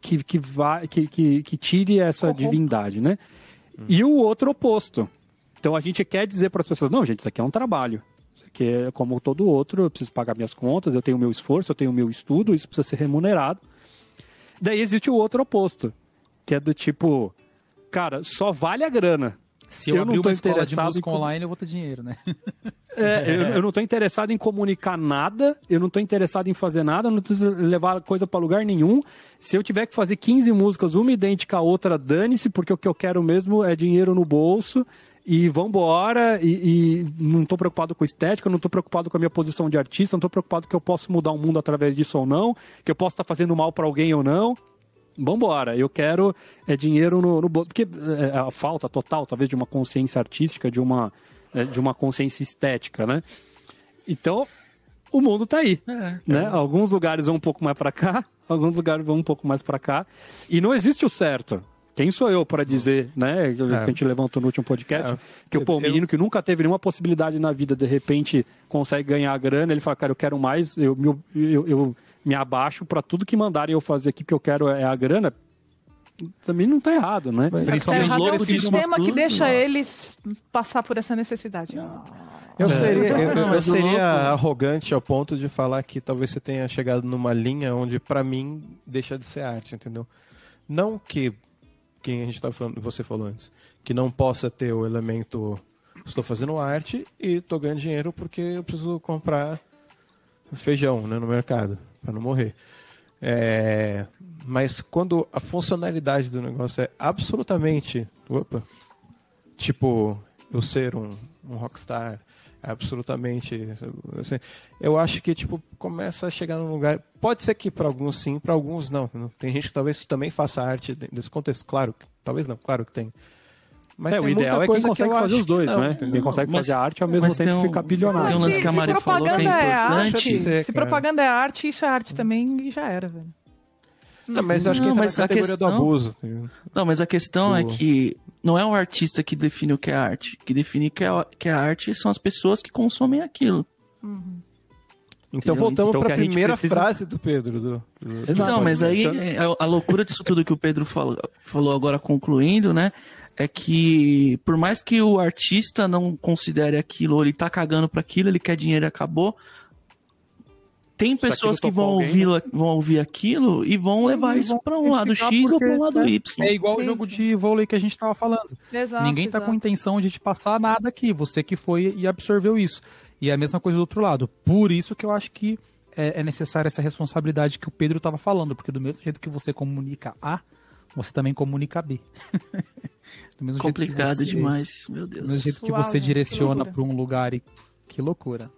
que, que, vá, que, que, que tire essa divindade, né? E o outro oposto. Então a gente quer dizer para as pessoas, não, gente, isso aqui é um trabalho. É como todo outro, eu preciso pagar minhas contas, eu tenho o meu esforço, eu tenho o meu estudo, isso precisa ser remunerado. Daí existe o outro oposto, que é do tipo, cara, só vale a grana. Se eu, Eu abrir não tô uma escola de música em- online, eu vou ter dinheiro, né? É, eu, eu não estou interessado em comunicar nada, eu não estou interessado em fazer nada, eu não preciso levar coisa para lugar nenhum. Se eu tiver que fazer 15 músicas, uma idêntica à outra, dane-se, porque o que eu quero mesmo é dinheiro no bolso. E vambora, e, e não estou preocupado com estética, não estou preocupado com a minha posição de artista, não estou preocupado que eu posso mudar o mundo através disso ou não, que eu posso estar fazendo mal para alguém ou não. Vambora, eu quero é, dinheiro no, no bolso. Porque é, a falta total, talvez, de uma consciência artística, de uma, é, de uma consciência estética, né? Então, o mundo tá aí. É. Né? Alguns lugares vão um pouco mais para cá, alguns lugares vão um pouco mais para cá. E não existe o certo. Quem sou eu para dizer, né? Que a gente levantou no último podcast, É. que o pô, Eu- menino que nunca teve nenhuma possibilidade na vida, de repente consegue ganhar grana, ele fala, cara, eu quero mais, eu, me- eu, eu me abaixo para tudo que mandarem eu fazer aqui, porque eu quero é a grana. Também não tá errado, né? Tá Principalmente errado é o sistema que deixa eles passar por essa necessidade. Eu seria, eu, Não, eu mas seria louco- arrogante ao ponto de falar que talvez você tenha chegado numa linha onde, pra mim, deixa de ser arte, entendeu? Não que quem a gente tá falando, você falou antes, que não possa ter o elemento estou fazendo arte e estou ganhando dinheiro porque eu preciso comprar feijão né, no mercado para não morrer. É, mas quando a funcionalidade do negócio é absolutamente, opa, tipo eu ser um, um rockstar, absolutamente, assim, eu acho que tipo começa a chegar num lugar. Pode ser que para alguns sim, para alguns não. Tem gente que talvez também faça arte desse contexto, claro, que- talvez não, claro que tem. Mas é, tem o ideal muita é quem coisa que consegue eu fazer os que dois, não, né? Quem consegue Mas- fazer arte ao mesmo mas tempo tem um- ficar bilionário. Tem um lance se, que a se Mari falou que é propaganda é arte. Ser, se cara. propaganda é arte, isso é arte também e já era, velho. Não, mas acho que Não, entra mas na a categoria do questão- abuso. entendeu? Não, mas a questão é Boa. que não é o artista que define o que é arte. O que define o que é, que é arte são as pessoas que consomem aquilo. Então Entendeu? voltamos Então, para a primeira precisa- frase do Pedro. Do. Então, mas aí Então- a, a loucura disso tudo que o Pedro falou, falou agora concluindo, né? É que por mais que o artista não considere aquilo, ou ele tá cagando para aquilo, ele quer dinheiro e acabou. Tem pessoas que vão ouvir, vão ouvir aquilo e vão levar E isso para um lado X ou para um lado né, Y. É igual o jogo de vôlei que a gente tava falando. Exato, Ninguém tá exato. com intenção de te passar nada aqui. Você que foi e absorveu isso. E é a mesma coisa do outro lado. Por isso que eu acho que é, é necessária essa responsabilidade que o Pedro tava falando. Porque do mesmo jeito que você comunica A, você também comunica B. do mesmo jeito que Complicado você- demais, meu Do mesmo Deus. jeito que Suave, você que direciona para um lugar e. Que loucura.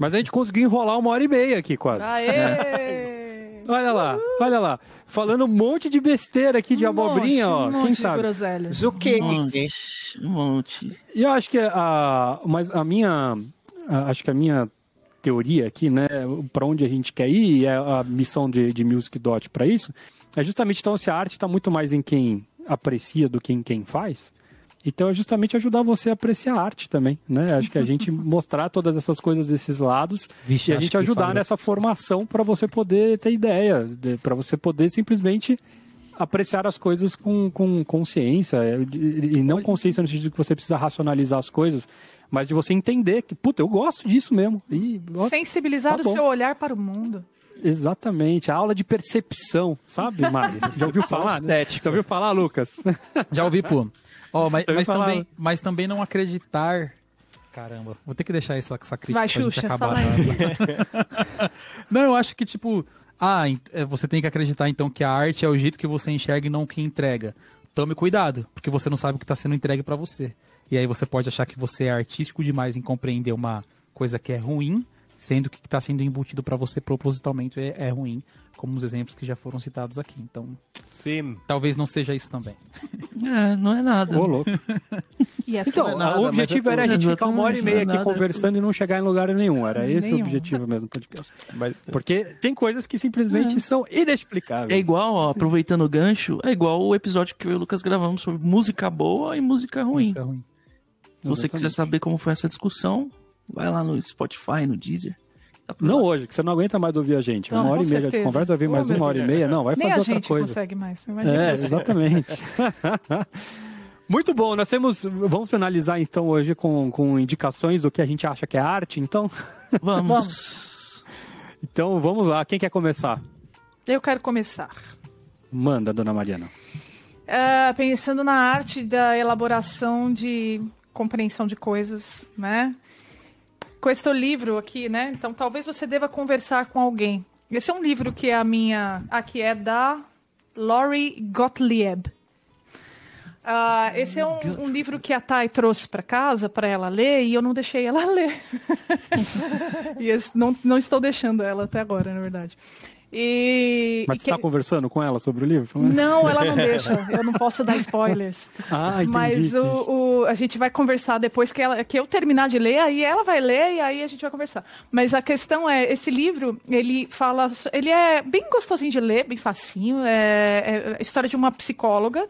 Mas a gente conseguiu enrolar uma hora e meia aqui quase. Aê! Olha lá, olha lá. Falando um monte de besteira aqui de Um abobrinha, monte, ó. um Quem monte sabe? groselhas. O que? Um monte. Um monte. E eu acho que a, mas a minha, a- acho que a minha teoria aqui, né, para onde a gente quer ir, e é a missão de, de Music Dot para isso, é justamente então se a arte está muito mais em quem aprecia do que em quem faz. Então é justamente ajudar você a apreciar a arte também, né? Acho que a gente mostrar todas essas coisas, esses lados, Vixe, e a gente ajudar nessa formação para você poder ter ideia, para você poder simplesmente apreciar as coisas com, com consciência, é, e e não consciência no sentido de que você precisa racionalizar as coisas, mas de você entender que, puta, eu gosto disso mesmo. E, ó, Sensibilizar Tá o bom. seu olhar para o mundo. exatamente, a aula de percepção, sabe, Mari? Já ouviu falar? Né? Já ouviu falar, Lucas? Já ouvi, pô. Ó, mas, mas também, mas também não acreditar. Caramba, vou ter que deixar essa, essa crítica Vai, pra gente Xuxa, acabar. fala aí. Não, eu acho que, tipo, ah, é, você tem que acreditar então que a arte é o jeito que você enxerga e não o que entrega. Tome cuidado, porque você não sabe o que está sendo entregue para você. E aí você pode achar que você é artístico demais em compreender uma coisa que é ruim, sendo que o que está sendo embutido para você propositalmente é, é ruim, como os exemplos que já foram citados aqui. Então, Sim. talvez não seja isso também. É, não é nada. Ô, louco. E é Então, é nada, o objetivo é era a tudo. gente ficar uma hora e meia é aqui nada, é conversando e não chegar em lugar nenhum. Era esse o Nenhum. objetivo mesmo do podcast. Mas Porque tem coisas que simplesmente são inexplicáveis. É igual, ó, aproveitando o gancho, é igual o episódio que eu e o Lucas gravamos sobre música boa e música ruim. É ruim. Se você quiser Exatamente. saber como foi essa discussão, vai lá no Spotify, no Deezer. Tá Não hoje, que você não aguenta mais ouvir a gente. Não, uma hora e meia de conversa, vem Oh, mais uma hora e meia. Não, vai Nem fazer a outra gente coisa. consegue mais. É, exatamente. Muito bom, nós temos. Vamos finalizar então hoje com, com indicações do que a gente acha que é arte, então? Vamos. Então vamos lá, quem quer começar? Eu quero começar. Manda, dona Mariana. É, pensando na arte da elaboração de compreensão de coisas, né? Com este livro aqui, né? Então talvez você deva conversar com alguém. Esse é um livro que é a minha. Aqui é da Lori Gottlieb. Ah, esse é um, um livro que a Thay trouxe para casa para ela ler e eu não deixei ela ler. e não, não estou deixando ela até agora, na verdade. E, Mas e você está que- conversando com ela sobre o livro? não, ela não deixa. Eu não posso dar spoilers. Ah, entendi. Mas o, o- a gente vai conversar depois que, ela, que eu terminar de ler, aí ela vai ler e aí a gente vai conversar. Mas a questão é, esse livro, ele fala, ele é bem gostosinho de ler, bem facinho. É, é a história de uma psicóloga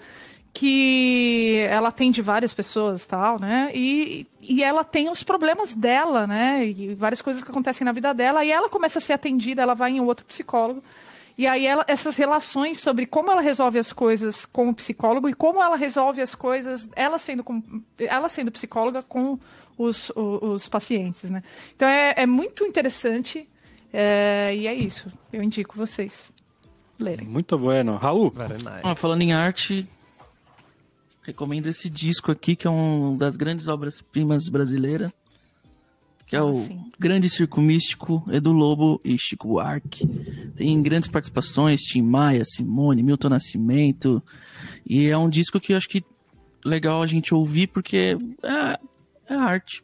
que ela atende várias pessoas tal, né? E, e ela tem os problemas dela, né? E várias coisas que acontecem na vida dela. E ela começa a ser atendida, ela vai em outro psicólogo. E aí ela, essas relações sobre como ela resolve as coisas com o psicólogo e como ela resolve as coisas, ela sendo, com, ela sendo psicóloga com os, o- os, pacientes, né? Então é, é muito interessante é, e é isso. Eu indico vocês lerem. Muito bueno. Raul, Very nice. Ah, falando em arte, recomendo esse disco aqui, que é uma das grandes obras-primas brasileiras. Que é o sim. Grande Circo Místico, Edu Lobo e Chico Buarque. Tem grandes participações, Tim Maia, Simone, Milton Nascimento. E é um disco que eu acho que legal a gente ouvir, porque é, é arte.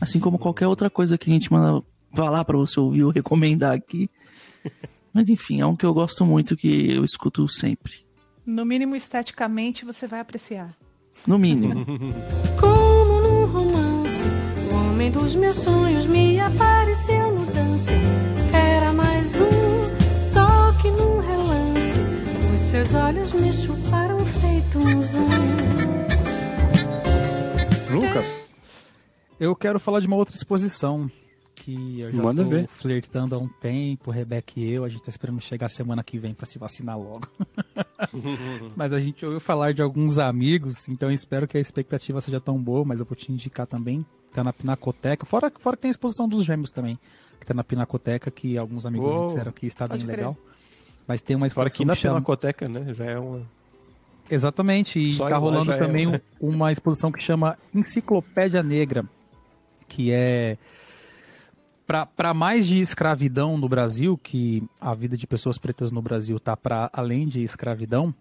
Assim como qualquer outra coisa que a gente manda falar pra você ouvir ou recomendar aqui. Mas enfim, é um que eu gosto muito, que eu escuto sempre. No mínimo, esteticamente, você vai apreciar. No mínimo. Como num romance, o homem dos meus sonhos me apareceu no dance. Era mais um, só que num relance. Os seus olhos me chuparam feito um zoom. Lucas. Eu quero falar de uma outra exposição que eu já Manda tô ver. flertando há um tempo, Rebeca e eu, a gente tá esperando chegar semana que vem para se vacinar logo. mas a gente ouviu falar de alguns amigos, então espero que a expectativa seja tão boa, mas eu vou te indicar também. Tá na Pinacoteca, fora, fora que tem a exposição dos gêmeos também, que tá na Pinacoteca, que alguns amigos me Uou. disseram que está bem legal. Mas tem uma Fora exposição aqui na que chama... Pinacoteca, né? Já é uma. Exatamente, e tá lá rolando é também um- um- uma exposição que chama Enciclopédia Negra, que é para mais de escravidão no Brasil, que a vida de pessoas pretas no Brasil tá para além de escravidão,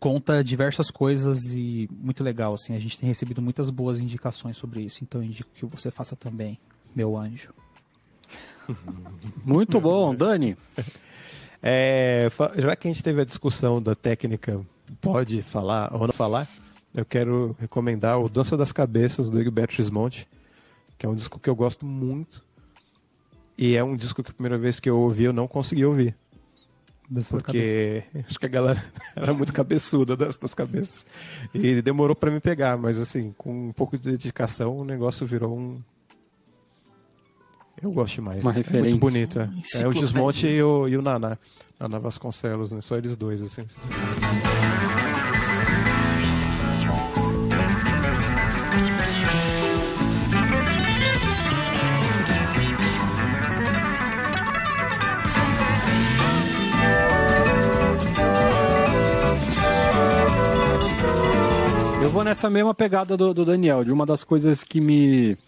conta diversas coisas e muito legal assim. A gente tem recebido muitas boas indicações sobre isso, então eu indico que você faça também, meu anjo. Muito bom, Dani. É, já que a gente teve a discussão da técnica pode falar ou não falar, eu quero recomendar o Dança das Cabeças do Egberto Gismonti, que é um disco que eu gosto muito. E é um disco que a primeira vez que eu ouvi eu não consegui ouvir. Dessa cabeça. Porque acho que a galera era muito cabeçuda das, das cabeças. E demorou pra me pegar, mas assim, com um pouco de dedicação, o negócio virou um. Eu gosto mais. Uma É referência. muito bonita. É o. Desmonte e o, e o Naná. Naná Vasconcelos, né? Só eles dois, assim. Vou nessa mesma pegada do, do Daniel, de uma das coisas que me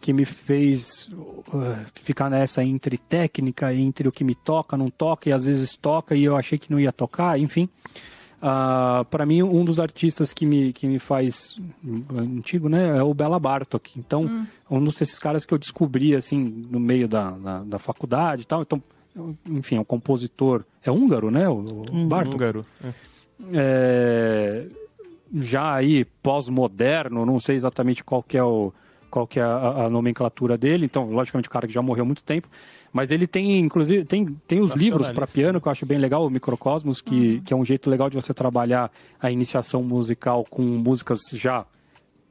que me fez uh, ficar nessa entre técnica, entre o que me toca, não toca, e às vezes toca e eu achei que não ia tocar, enfim. Uh, para mim, um dos artistas que me, que me faz uh, antigo, né, é o Bela Bartok. Então, um desses caras que eu descobri, assim, no meio da, da, da faculdade e tal. Então, enfim, é um compositor, é húngaro, né, o, o Bartok? Húngaro. É. é, já aí pós-moderno, não sei exatamente qual que é, o, qual que é a, a nomenclatura dele, então, logicamente, o cara que já morreu há muito tempo, mas ele tem, inclusive, tem, tem os livros para Nacionalista. piano, que eu acho bem legal, o Microcosmos, que, que é um jeito legal de você trabalhar a iniciação musical com músicas já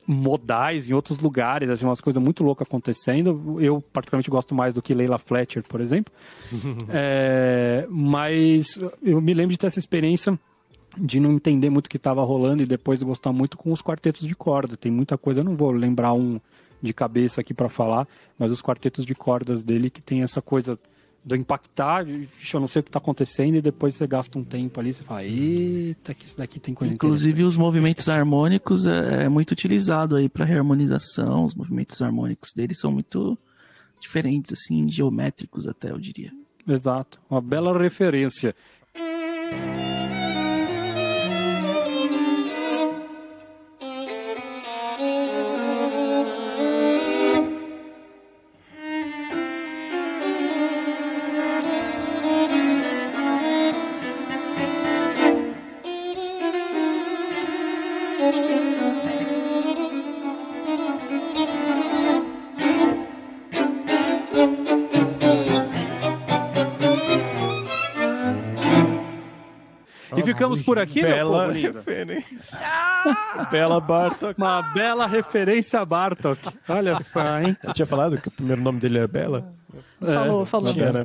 modais em outros lugares, assim, umas coisas muito loucas acontecendo. Eu, particularmente, gosto mais do que Leila Fletcher, por exemplo. É, mas eu me lembro de ter essa experiência de não entender muito o que estava rolando e depois gostar muito com os quartetos de corda. Tem muita coisa, eu não vou lembrar um de cabeça aqui para falar, mas os quartetos de cordas dele que tem essa coisa do impactar, eu não sei o que está acontecendo e depois você gasta um tempo ali, você fala, eita, que isso daqui tem coisa Inclusive os movimentos harmônicos é, é muito utilizado aí para reharmonização. Os movimentos harmônicos dele são muito diferentes, assim, geométricos até, eu diria. Exato, uma bela referência. Ficamos por aqui, meu Bela povo lindo? referência. Bela Bartok. Uma bela referência a Bartok. Olha só, hein? Você tinha falado que o primeiro nome dele era Bela? Falou, falou. Tinha, né?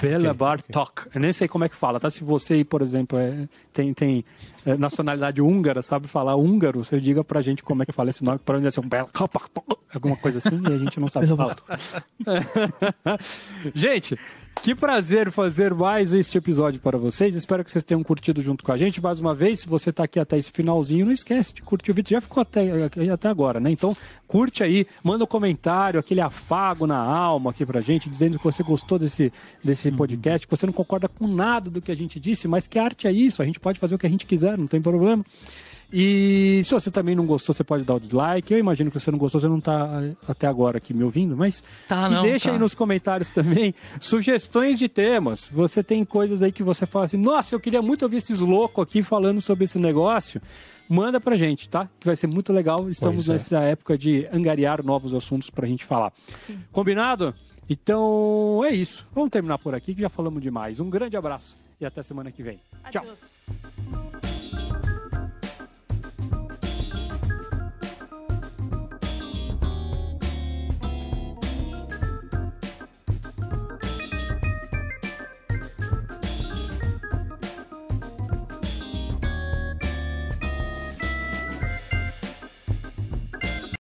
Bela Bartok. Eu nem sei como é que fala, tá? Se você, por exemplo, é- tem, tem é, nacionalidade húngara, sabe falar húngaro, você diga pra gente como é que fala esse nome, para onde é ser um Bela Bartok, alguma coisa assim, e a gente não sabe falar. gente, que prazer fazer mais este episódio para vocês. Espero que vocês tenham curtido junto com a gente. Mais uma vez, se você tá aqui até esse finalzinho, não esquece de curtir o vídeo. Já ficou até, até agora, né? Então, curte aí, manda um comentário, aquele afago na alma aqui pra gente, dizendo que você gostou desse, desse podcast, que você não concorda com nada do que a gente disse, mas que arte é isso, a gente pode fazer o que a gente quiser, não tem problema. E se você também não gostou, você pode dar o dislike. Eu imagino que você não gostou, você não tá eh, até agora aqui me ouvindo, mas Tá, e não, deixa tá. aí nos comentários também sugestões de temas. Você tem coisas aí que você fala assim: nossa, eu queria muito ouvir esses loucos aqui falando sobre esse negócio. Manda pra gente, tá? Que vai ser muito legal. Estamos é. nessa época de angariar novos assuntos pra gente falar. Combinado? Então é isso. Vamos terminar por aqui que já falamos demais. Um grande abraço e até semana que vem. Tchau.